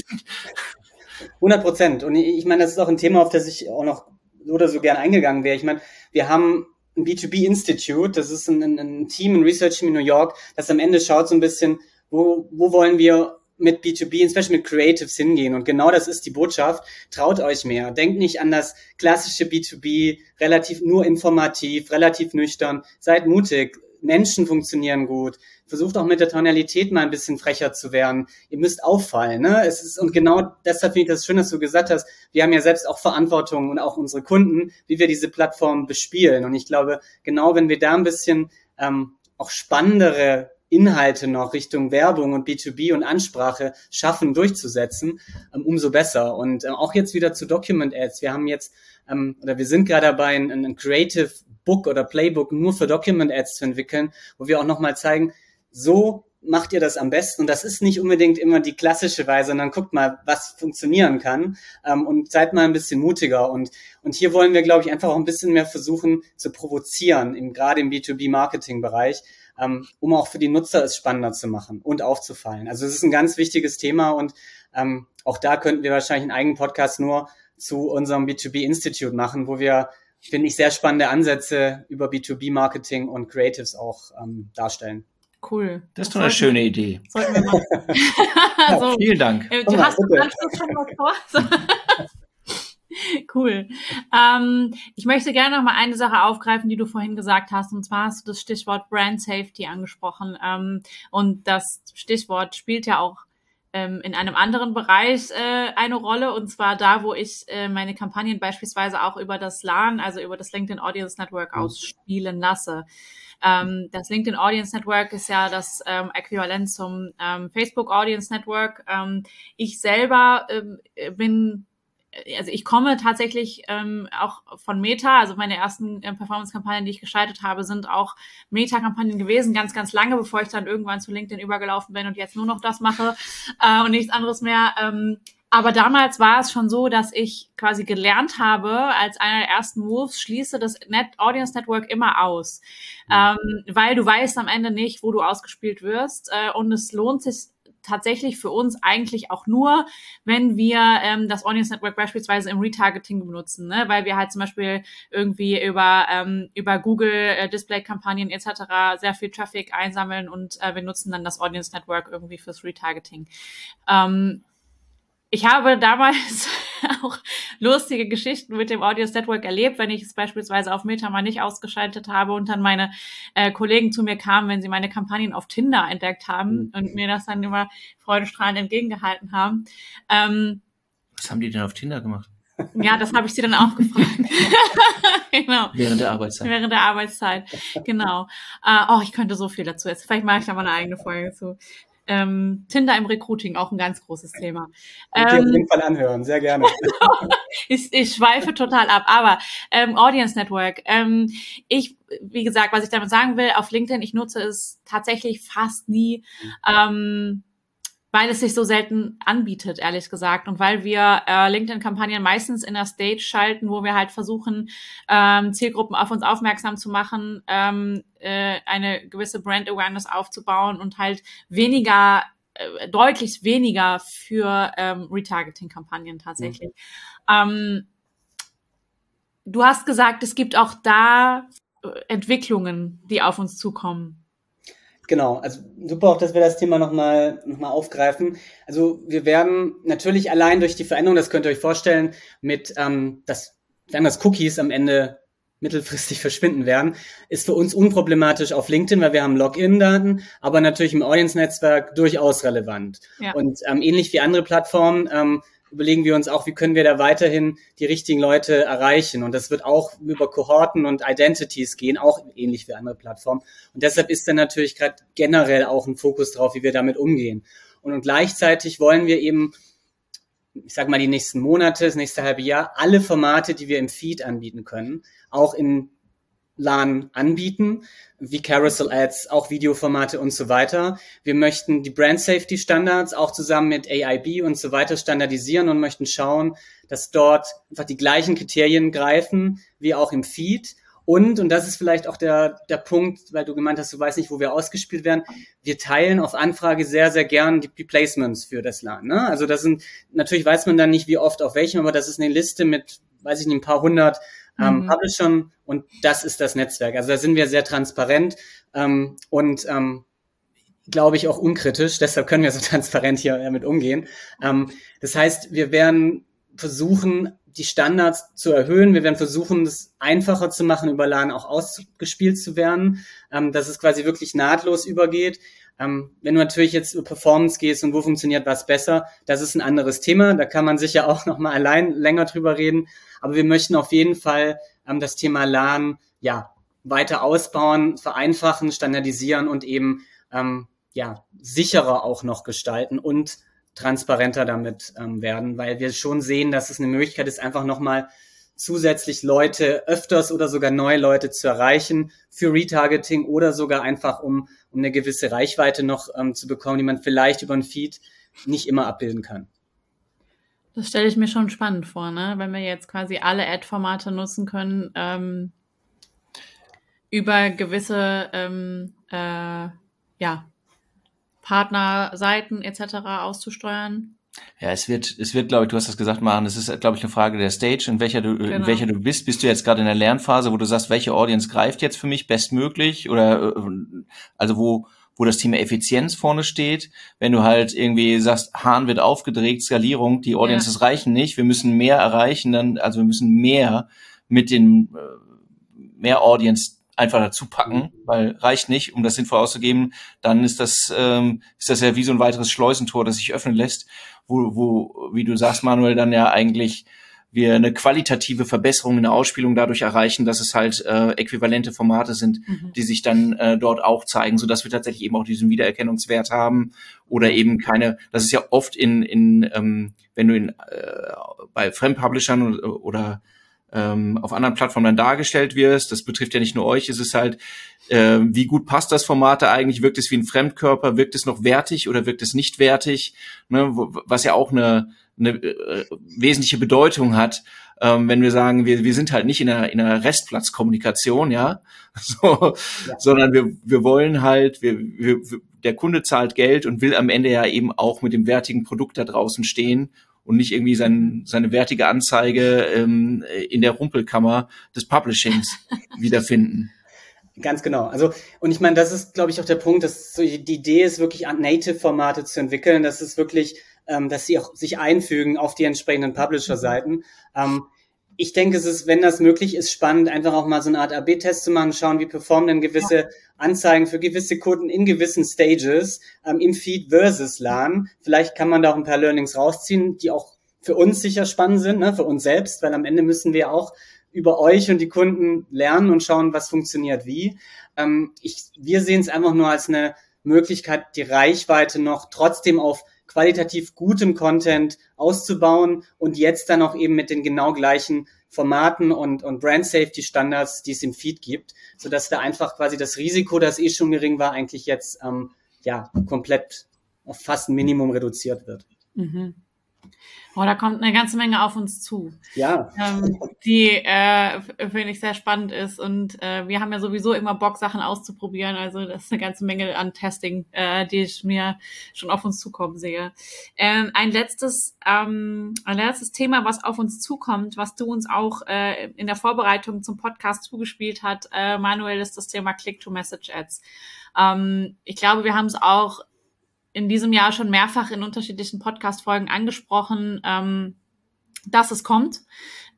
100 Prozent. Und ich meine, das ist auch ein Thema, auf das ich auch noch so oder so gern eingegangen wäre. Ich meine, wir haben ein B2B Institute, das ist ein, ein Team, ein Research Team in New York, das am Ende schaut so ein bisschen, wo, wo wollen wir mit B2B, especially mit Creatives hingehen. Und genau das ist die Botschaft. Traut euch mehr. Denkt nicht an das klassische B2B, relativ nur informativ, relativ nüchtern. Seid mutig. Menschen funktionieren gut. Versucht auch mit der Tonalität mal ein bisschen frecher zu werden. Ihr müsst auffallen. Ne? Es ist, und genau deshalb finde ich das schön, dass du gesagt hast, wir haben ja selbst auch Verantwortung und auch unsere Kunden, wie wir diese Plattform bespielen. Und ich glaube, genau wenn wir da ein bisschen ähm, auch spannendere Inhalte noch Richtung Werbung und B2B und Ansprache schaffen durchzusetzen, ähm, umso besser. Und äh, auch jetzt wieder zu Document Ads. Wir haben jetzt, ähm, oder wir sind gerade dabei, ein, Creative Book oder Playbook nur für Document Ads zu entwickeln, wo wir auch nochmal zeigen, so macht ihr das am besten. Und das ist nicht unbedingt immer die klassische Weise, sondern guckt mal, was funktionieren kann ähm, und seid mal ein bisschen mutiger. Und, und hier wollen wir, glaube ich, einfach auch ein bisschen mehr versuchen zu provozieren, im, gerade im B2B-Marketing-Bereich, ähm, um auch für die Nutzer es spannender zu machen und aufzufallen. Also es ist ein ganz wichtiges Thema und ähm, auch da könnten wir wahrscheinlich einen eigenen Podcast nur zu unserem B2B-Institute machen, wo wir finde ich, sehr spannende Ansätze über B2B-Marketing und Creatives auch ähm, darstellen. Cool. Das ist doch eine schöne Idee. Sollten wir machen. (laughs) ja, (laughs) vielen Dank. Du hast im Anschluss schon was vor. Cool. Ähm, ich möchte gerne noch mal eine Sache aufgreifen, die du vorhin gesagt hast. Und zwar hast du das Stichwort Brand Safety angesprochen. Ähm, und das Stichwort spielt ja auch ähm, in einem anderen Bereich äh, eine Rolle und zwar da, wo ich äh, meine Kampagnen beispielsweise auch über das LAN, also über das LinkedIn Audience Network mhm. ausspielen lasse. Ähm, das LinkedIn Audience Network ist ja das ähm, Äquivalent zum ähm, Facebook Audience Network. Ich selber bin also ich komme tatsächlich ähm, auch von Meta, also meine ersten äh, Performance-Kampagnen, die ich geschaltet habe, sind auch Meta-Kampagnen gewesen, ganz, ganz lange, bevor ich dann irgendwann zu LinkedIn übergelaufen bin und jetzt nur noch das mache äh, und nichts anderes mehr. Ähm, Aber damals war es schon so, dass ich quasi gelernt habe, als einer der ersten Moves, schließe das Net Audience Network immer aus. Mhm. Ähm, weil du weißt am Ende nicht, wo du ausgespielt wirst. Äh, und es lohnt sich tatsächlich für uns eigentlich auch nur, wenn wir ähm, das Audience Network beispielsweise im Retargeting benutzen, ne? weil wir halt zum Beispiel irgendwie über, ähm, über Google äh, Display-Kampagnen etc. sehr viel Traffic einsammeln und äh, wir nutzen dann das Audience Network irgendwie fürs Retargeting. Ähm, ich habe damals (laughs) auch lustige Geschichten mit dem Audience Network erlebt, wenn ich es beispielsweise auf Meta mal nicht ausgeschaltet habe und dann meine äh, Kollegen zu mir kamen, wenn sie meine Kampagnen auf Tinder entdeckt haben mhm. und mir das dann immer freudestrahlend entgegengehalten haben. Ähm, Was haben die denn auf Tinder gemacht? Ja, das habe ich sie dann auch gefragt. (laughs) genau. Während der Arbeitszeit. Während der Arbeitszeit, genau. Uh, oh, ich könnte so viel dazu. Jetzt vielleicht mache ich da mal eine eigene Folge zu. Ähm, Tinder im Recruiting, auch ein ganz großes Thema. Ähm, auf jeden Fall anhören, sehr gerne. (laughs) ich, ich schweife total ab, aber ähm, Audience Network. Ähm, ich, wie gesagt, was ich damit sagen will, auf LinkedIn, ich nutze es tatsächlich fast nie. Mhm. Ähm, weil es sich so selten anbietet, ehrlich gesagt. Und weil wir äh, LinkedIn-Kampagnen meistens in der Stage schalten, wo wir halt versuchen, ähm, Zielgruppen auf uns aufmerksam zu machen, ähm, äh, eine gewisse Brand Awareness aufzubauen und halt weniger äh, deutlich weniger für ähm, Retargeting-Kampagnen tatsächlich. Mhm. Ähm, du hast gesagt, es gibt auch da äh, Entwicklungen, die auf uns zukommen. Genau, also super auch, dass wir das Thema nochmal noch mal aufgreifen. Also wir werden natürlich allein durch die Veränderung, das könnt ihr euch vorstellen, mit ähm, das, wenn das Cookies am Ende mittelfristig (laughs) verschwinden werden, ist für uns unproblematisch auf LinkedIn, weil wir haben Login-Daten, aber natürlich im Audience-Netzwerk durchaus relevant. Ja. Und ähm, ähnlich wie andere Plattformen ähm, überlegen wir uns auch, wie können wir da weiterhin die richtigen Leute erreichen. Und das wird auch über Kohorten und Identities gehen, auch ähnlich wie andere Plattformen. Und deshalb ist dann natürlich gerade generell auch ein Fokus drauf, wie wir damit umgehen. Und, und gleichzeitig wollen wir eben, ich sag mal, die nächsten Monate, das nächste halbe Jahr, alle Formate, die wir im Feed anbieten können, auch in LAN anbieten, wie Carousel Ads, auch Videoformate und so weiter. Wir möchten die Brand Safety Standards auch zusammen mit AIB und so weiter standardisieren und möchten schauen, dass dort einfach die gleichen Kriterien greifen wie auch im Feed. Und, und das ist vielleicht auch der, der Punkt, weil du gemeint hast, du weißt nicht, wo wir ausgespielt werden. Wir teilen auf Anfrage sehr, sehr gern die, Placements für das LAN. Ne? Also das sind, natürlich weiß man dann nicht, wie oft auf welchem, aber das ist eine Liste mit, weiß ich nicht, ein paar hundert ähm, mhm. Publishern und das ist das Netzwerk. Also da sind wir sehr transparent ähm, und ähm, glaube ich auch unkritisch. Deshalb können wir so (laughs) transparent hier damit umgehen. Ähm, das heißt, wir werden versuchen, die Standards zu erhöhen. Wir werden versuchen, es einfacher zu machen, über LAN auch ausgespielt zu werden, ähm, dass es quasi wirklich nahtlos übergeht. Ähm, wenn du natürlich jetzt über Performance gehst und wo funktioniert was besser, das ist ein anderes Thema. Da kann man sicher (laughs) auch noch mal allein länger drüber reden. Aber wir möchten auf jeden Fall ähm, das Thema LAN ja weiter ausbauen, vereinfachen, standardisieren und eben ähm, ja sicherer auch noch gestalten und transparenter damit ähm, werden, weil wir schon sehen, dass es eine Möglichkeit ist, einfach nochmal zusätzlich Leute öfters oder sogar neue Leute zu erreichen für Retargeting oder sogar einfach um, um eine gewisse Reichweite noch ähm, zu bekommen, die man vielleicht über ein Feed nicht immer abbilden kann. Das stelle ich mir schon spannend vor, ne? wenn wir jetzt quasi alle Ad-Formate nutzen können, ähm, über gewisse ähm, äh, ja, Partnerseiten etc. auszusteuern. Ja, es wird, es wird, glaube ich, du hast das gesagt, Maren, es ist, glaube ich, eine Frage der Stage, in welcher du, genau. in welcher du bist. Bist du jetzt gerade in der Lernphase, wo du sagst, welche Audience greift jetzt für mich bestmöglich? Oder äh, also wo, wo das Thema Effizienz vorne steht. Wenn du halt irgendwie sagst, Hahn wird aufgedreht, Skalierung, die Audiences ja. reichen nicht, wir müssen mehr erreichen, dann, also wir müssen mehr mit den äh, mehr Audience einfach dazu packen, mhm. weil reicht nicht, um das sinnvoll auszugeben, dann ist das, ähm, ist das ja wie so ein weiteres Schleusentor, das sich öffnen lässt, wo, wo, wie du sagst, Manuel, dann ja eigentlich wir eine qualitative Verbesserung in der Ausspielung dadurch erreichen, dass es halt äh, äquivalente Formate sind, mhm. die sich dann äh, dort auch zeigen, so dass wir tatsächlich eben auch diesen Wiedererkennungswert haben oder eben keine. Das ist ja oft in in ähm, wenn du in äh, bei Fremdpublishern oder, oder ähm, auf anderen Plattformen dann dargestellt wirst. Das betrifft ja nicht nur euch. Es ist halt, äh, wie gut passt das Format da eigentlich? Wirkt es wie ein Fremdkörper? Wirkt es noch wertig oder wirkt es nicht wertig? Ne, was ja auch eine eine äh, wesentliche Bedeutung hat, ähm, wenn wir sagen, wir, wir sind halt nicht in einer, in einer Restplatzkommunikation, ja, (laughs) so, ja. sondern wir, wir wollen halt, wir, wir, der Kunde zahlt Geld und will am Ende ja eben auch mit dem wertigen Produkt da draußen stehen und nicht irgendwie sein, seine wertige Anzeige ähm, in der Rumpelkammer des Publishings (laughs) wiederfinden. Ganz genau. Also, und ich meine, das ist, glaube ich, auch der Punkt, dass so die Idee ist, wirklich Native-Formate zu entwickeln. Das ist wirklich, ähm, dass sie auch sich einfügen auf die entsprechenden Publisher-Seiten. Ähm, ich denke, es ist, wenn das möglich ist, spannend, einfach auch mal so eine Art AB-Test zu machen, schauen, wie performen denn gewisse ja. Anzeigen für gewisse Kunden in gewissen Stages ähm, im Feed versus LAN. Vielleicht kann man da auch ein paar Learnings rausziehen, die auch für uns sicher spannend sind, ne, für uns selbst, weil am Ende müssen wir auch über euch und die Kunden lernen und schauen, was funktioniert wie. Ähm, ich, wir sehen es einfach nur als eine Möglichkeit, die Reichweite noch trotzdem auf qualitativ gutem Content auszubauen und jetzt dann auch eben mit den genau gleichen Formaten und, und Brand Safety Standards, die es im Feed gibt, so dass da einfach quasi das Risiko, das eh schon gering war, eigentlich jetzt ähm, ja komplett auf fast ein Minimum reduziert wird. Mhm. Oh, da kommt eine ganze Menge auf uns zu. Ja. Ähm, die, äh, finde ich, sehr spannend ist. Und äh, wir haben ja sowieso immer Bock, Sachen auszuprobieren. Also das ist eine ganze Menge an Testing, äh, die ich mir schon auf uns zukommen sehe. Ähm, ein letztes, ähm, ein letztes Thema, was auf uns zukommt, was du uns auch äh, in der Vorbereitung zum Podcast zugespielt hat, äh, Manuel, ist das Thema Click-to-Message-Ads. Ähm, ich glaube, wir haben es auch in diesem Jahr schon mehrfach in unterschiedlichen Podcast-Folgen angesprochen, ähm, dass es kommt.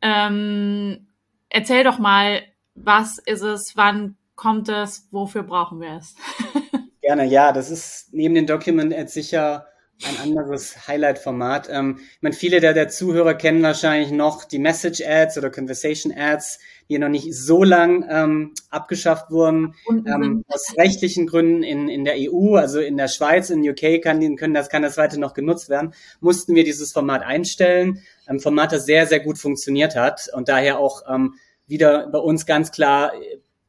Ähm, erzähl doch mal, was ist es, wann kommt es, wofür brauchen wir es? (laughs) Gerne, ja, das ist neben den Document Ads sicher ein anderes Highlight-Format. Ähm, ich meine, viele der, der Zuhörer kennen wahrscheinlich noch die Message Ads oder Conversation Ads, die noch nicht so lang ähm, abgeschafft wurden. Ähm, aus rechtlichen Gründen in, in der EU, also in der Schweiz, in UK kann, können das, kann das weiter noch genutzt werden, mussten wir dieses Format einstellen. Ein Format, das sehr, sehr gut funktioniert hat und daher auch ähm, wieder bei uns ganz klar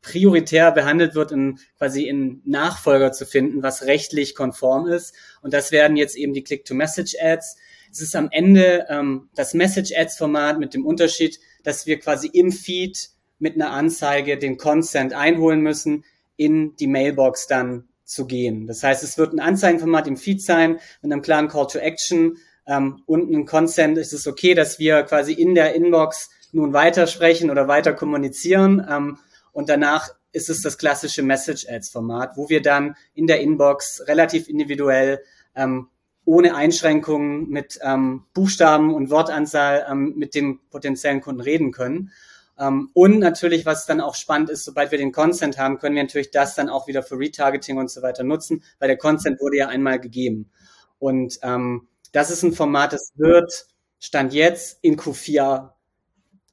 prioritär behandelt wird, in, quasi in Nachfolger zu finden, was rechtlich konform ist. Und das werden jetzt eben die Click-to-Message-Ads. Es ist am Ende ähm, das Message-Ads-Format mit dem Unterschied, dass wir quasi im Feed mit einer Anzeige den Consent einholen müssen, in die Mailbox dann zu gehen. Das heißt, es wird ein Anzeigenformat im Feed sein mit einem klaren Call to Action ähm, und ein Consent. Ist es okay, dass wir quasi in der Inbox nun weitersprechen oder weiter kommunizieren? Ähm, und danach ist es das klassische Message Ads Format, wo wir dann in der Inbox relativ individuell ähm, ohne Einschränkungen mit ähm, Buchstaben und Wortanzahl ähm, mit dem potenziellen Kunden reden können. Ähm, und natürlich, was dann auch spannend ist, sobald wir den Consent haben, können wir natürlich das dann auch wieder für Retargeting und so weiter nutzen, weil der Consent wurde ja einmal gegeben. Und ähm, das ist ein Format, das wird Stand jetzt in Q4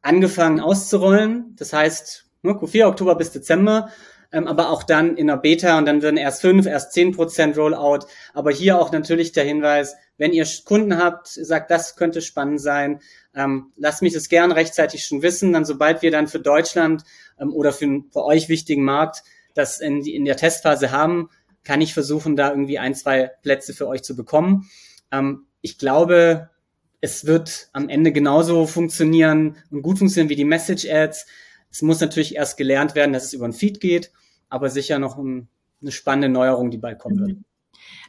angefangen auszurollen. Das heißt, ne, Q4, Oktober bis Dezember ähm, aber auch dann in der Beta und dann würden erst fünf, erst zehn Prozent Rollout. Aber hier auch natürlich der Hinweis, wenn ihr Kunden habt, sagt, das könnte spannend sein, ähm, lasst mich das gern rechtzeitig schon wissen. Dann sobald wir dann für Deutschland ähm, oder für einen für euch wichtigen Markt das in, in der Testphase haben, kann ich versuchen, da irgendwie ein, zwei Plätze für euch zu bekommen. Ähm, ich glaube, es wird am Ende genauso funktionieren und gut funktionieren wie die Message Ads. Es muss natürlich erst gelernt werden, dass es über ein Feed geht aber sicher noch ein, eine spannende Neuerung, die bald kommen wird.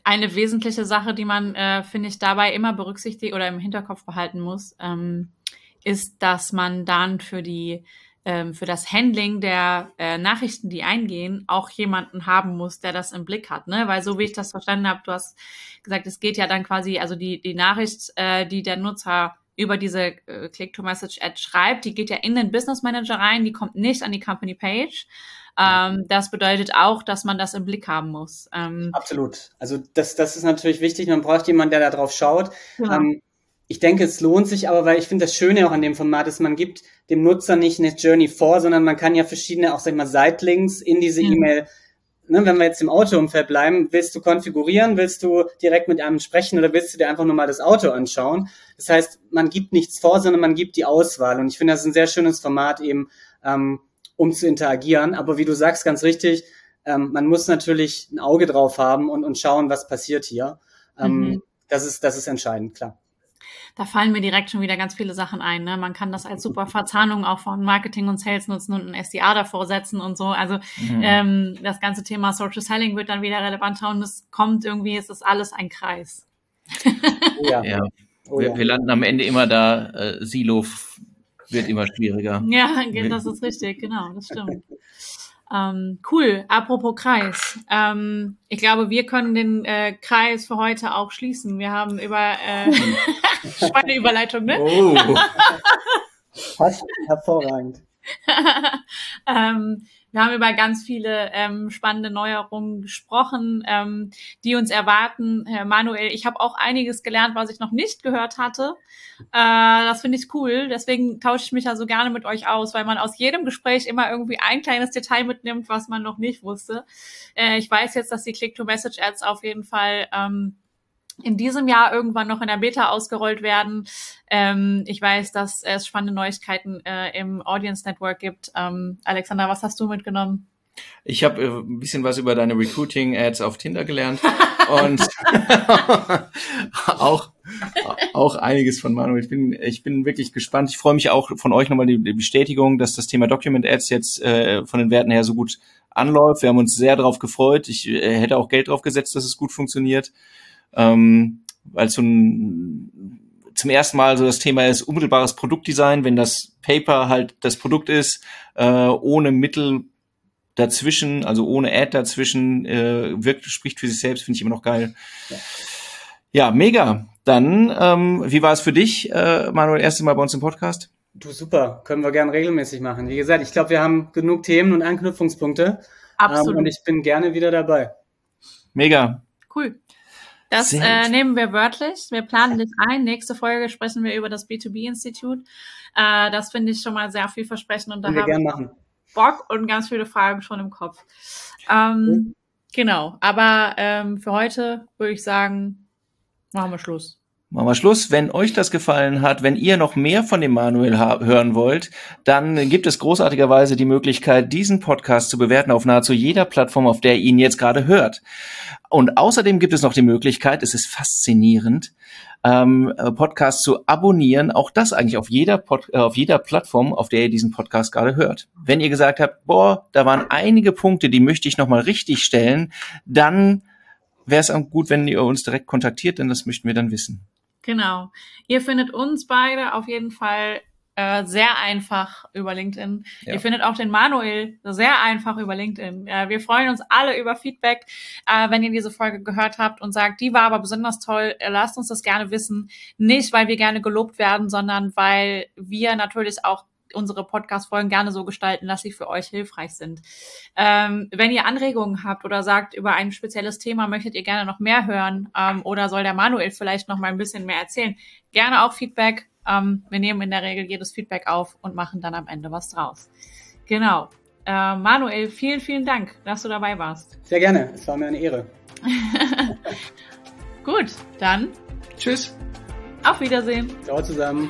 Eine wesentliche Sache, die man, äh, finde ich, dabei immer berücksichtigt oder im Hinterkopf behalten muss, ähm, ist, dass man dann für die ähm, für das Handling der äh, Nachrichten, die eingehen, auch jemanden haben muss, der das im Blick hat, ne? Weil so wie ich das verstanden habe, du hast gesagt, es geht ja dann quasi, also die die Nachricht, äh, die der Nutzer über diese äh, Click-to-Message-Ad schreibt, die geht ja in den Business Manager rein, die kommt nicht an die Company Page. Ähm, das bedeutet auch, dass man das im Blick haben muss. Ähm, Absolut. Also das, das ist natürlich wichtig. Man braucht jemanden, der da drauf schaut. Ja. Ähm, ich denke, es lohnt sich aber, weil ich finde das Schöne auch an dem Format ist, man gibt dem Nutzer nicht eine Journey vor, sondern man kann ja verschiedene, auch sag ich mal, Sitelinks in diese mhm. E-Mail Ne, wenn wir jetzt im Autoumfeld bleiben, willst du konfigurieren, willst du direkt mit einem sprechen oder willst du dir einfach nur mal das Auto anschauen? Das heißt, man gibt nichts vor, sondern man gibt die Auswahl. Und ich finde, das ist ein sehr schönes Format eben, ähm, um zu interagieren. Aber wie du sagst, ganz richtig, ähm, man muss natürlich ein Auge drauf haben und, und schauen, was passiert hier. Ähm, mhm. Das ist, das ist entscheidend, klar. Da fallen mir direkt schon wieder ganz viele Sachen ein. Ne? Man kann das als super Verzahnung auch von Marketing und Sales nutzen und ein SDA davor setzen und so. Also mhm. ähm, das ganze Thema Social Selling wird dann wieder relevanter und es kommt irgendwie, es ist alles ein Kreis. Oh (laughs) ja. ja. Oh wir, ja. wir, landen am Ende immer da, äh, Silo wird immer schwieriger. (laughs) Ja, das ist richtig, genau, das stimmt. Ähm, cool, apropos Kreis. Ähm, ich glaube, wir können den äh, Kreis für heute auch schließen. Wir haben über äh, (laughs) spannende Überleitung, ne? Oh. (laughs) Passt hervorragend. ähm, wir haben über ganz viele ähm, spannende Neuerungen gesprochen, ähm, die uns erwarten. Herr Manuel, ich habe auch einiges gelernt, was ich noch nicht gehört hatte. Äh, das finde ich cool. Deswegen tausche ich mich ja so gerne mit euch aus, weil man aus jedem Gespräch immer irgendwie ein kleines Detail mitnimmt, was man noch nicht wusste. Äh, ich weiß jetzt, dass die Click-to-Message-Ads auf jeden Fall ähm, in diesem Jahr irgendwann noch in der Beta ausgerollt werden. Ähm, ich weiß, dass es spannende Neuigkeiten äh, im Audience Network gibt. Ähm, Alexander, was hast du mitgenommen? Ich habe äh, ein bisschen was über deine Recruiting-Ads auf Tinder gelernt (laughs) und (laughs) auch, auch einiges von Manuel. Ich bin, ich bin wirklich gespannt. Ich freue mich auch von euch nochmal die, die Bestätigung, dass das Thema Document-Ads jetzt äh, von den Werten her so gut anläuft. Wir haben uns sehr darauf gefreut. Ich äh, hätte auch Geld drauf gesetzt, dass es gut funktioniert ähm, weil so ein, zum ersten Mal so das Thema ist unmittelbares Produktdesign, wenn das Paper halt das Produkt ist, äh, ohne Mittel dazwischen, also ohne Ad dazwischen, äh, wirkt, spricht für sich selbst, finde ich immer noch geil. Ja, ja mega. Dann, ähm, wie war es für dich, äh, Manuel, erste Mal bei uns im Podcast? Du super, können wir gern regelmäßig machen. Wie gesagt, ich glaube, wir haben genug Themen und Anknüpfungspunkte. Absolut. Ähm, und ich bin gerne wieder dabei. Mega. Cool. Das äh, nehmen wir wörtlich. Wir planen dich ein. Nächste Folge sprechen wir über das B2B-Institut. Äh, das finde ich schon mal sehr vielversprechend und da haben. Bock und ganz viele Fragen schon im Kopf. Ähm, mhm. Genau. Aber ähm, für heute würde ich sagen, machen wir Schluss machen wir Schluss. Wenn euch das gefallen hat, wenn ihr noch mehr von dem Manuel hören wollt, dann gibt es großartigerweise die Möglichkeit, diesen Podcast zu bewerten auf nahezu jeder Plattform, auf der ihr ihn jetzt gerade hört. Und außerdem gibt es noch die Möglichkeit, es ist faszinierend, ähm, Podcast zu abonnieren. Auch das eigentlich auf jeder, Pod, äh, auf jeder Plattform, auf der ihr diesen Podcast gerade hört. Wenn ihr gesagt habt, boah, da waren einige Punkte, die möchte ich nochmal richtig stellen, dann wäre es gut, wenn ihr uns direkt kontaktiert, denn das möchten wir dann wissen. Genau. Ihr findet uns beide auf jeden Fall äh, sehr einfach über LinkedIn. Ja. Ihr findet auch den Manuel sehr einfach über LinkedIn. Äh, wir freuen uns alle über Feedback, äh, wenn ihr diese Folge gehört habt und sagt, die war aber besonders toll. Äh, lasst uns das gerne wissen. Nicht, weil wir gerne gelobt werden, sondern weil wir natürlich auch unsere Podcast-Folgen gerne so gestalten, dass sie für euch hilfreich sind. Ähm, wenn ihr Anregungen habt oder sagt, über ein spezielles Thema möchtet ihr gerne noch mehr hören ähm, oder soll der Manuel vielleicht noch mal ein bisschen mehr erzählen, gerne auch Feedback. Ähm, wir nehmen in der Regel jedes Feedback auf und machen dann am Ende was draus. Genau. Äh, Manuel, vielen, vielen Dank, dass du dabei warst. Sehr gerne. Es war mir eine Ehre. (laughs) Gut, dann. Tschüss. Auf Wiedersehen. Ciao zusammen.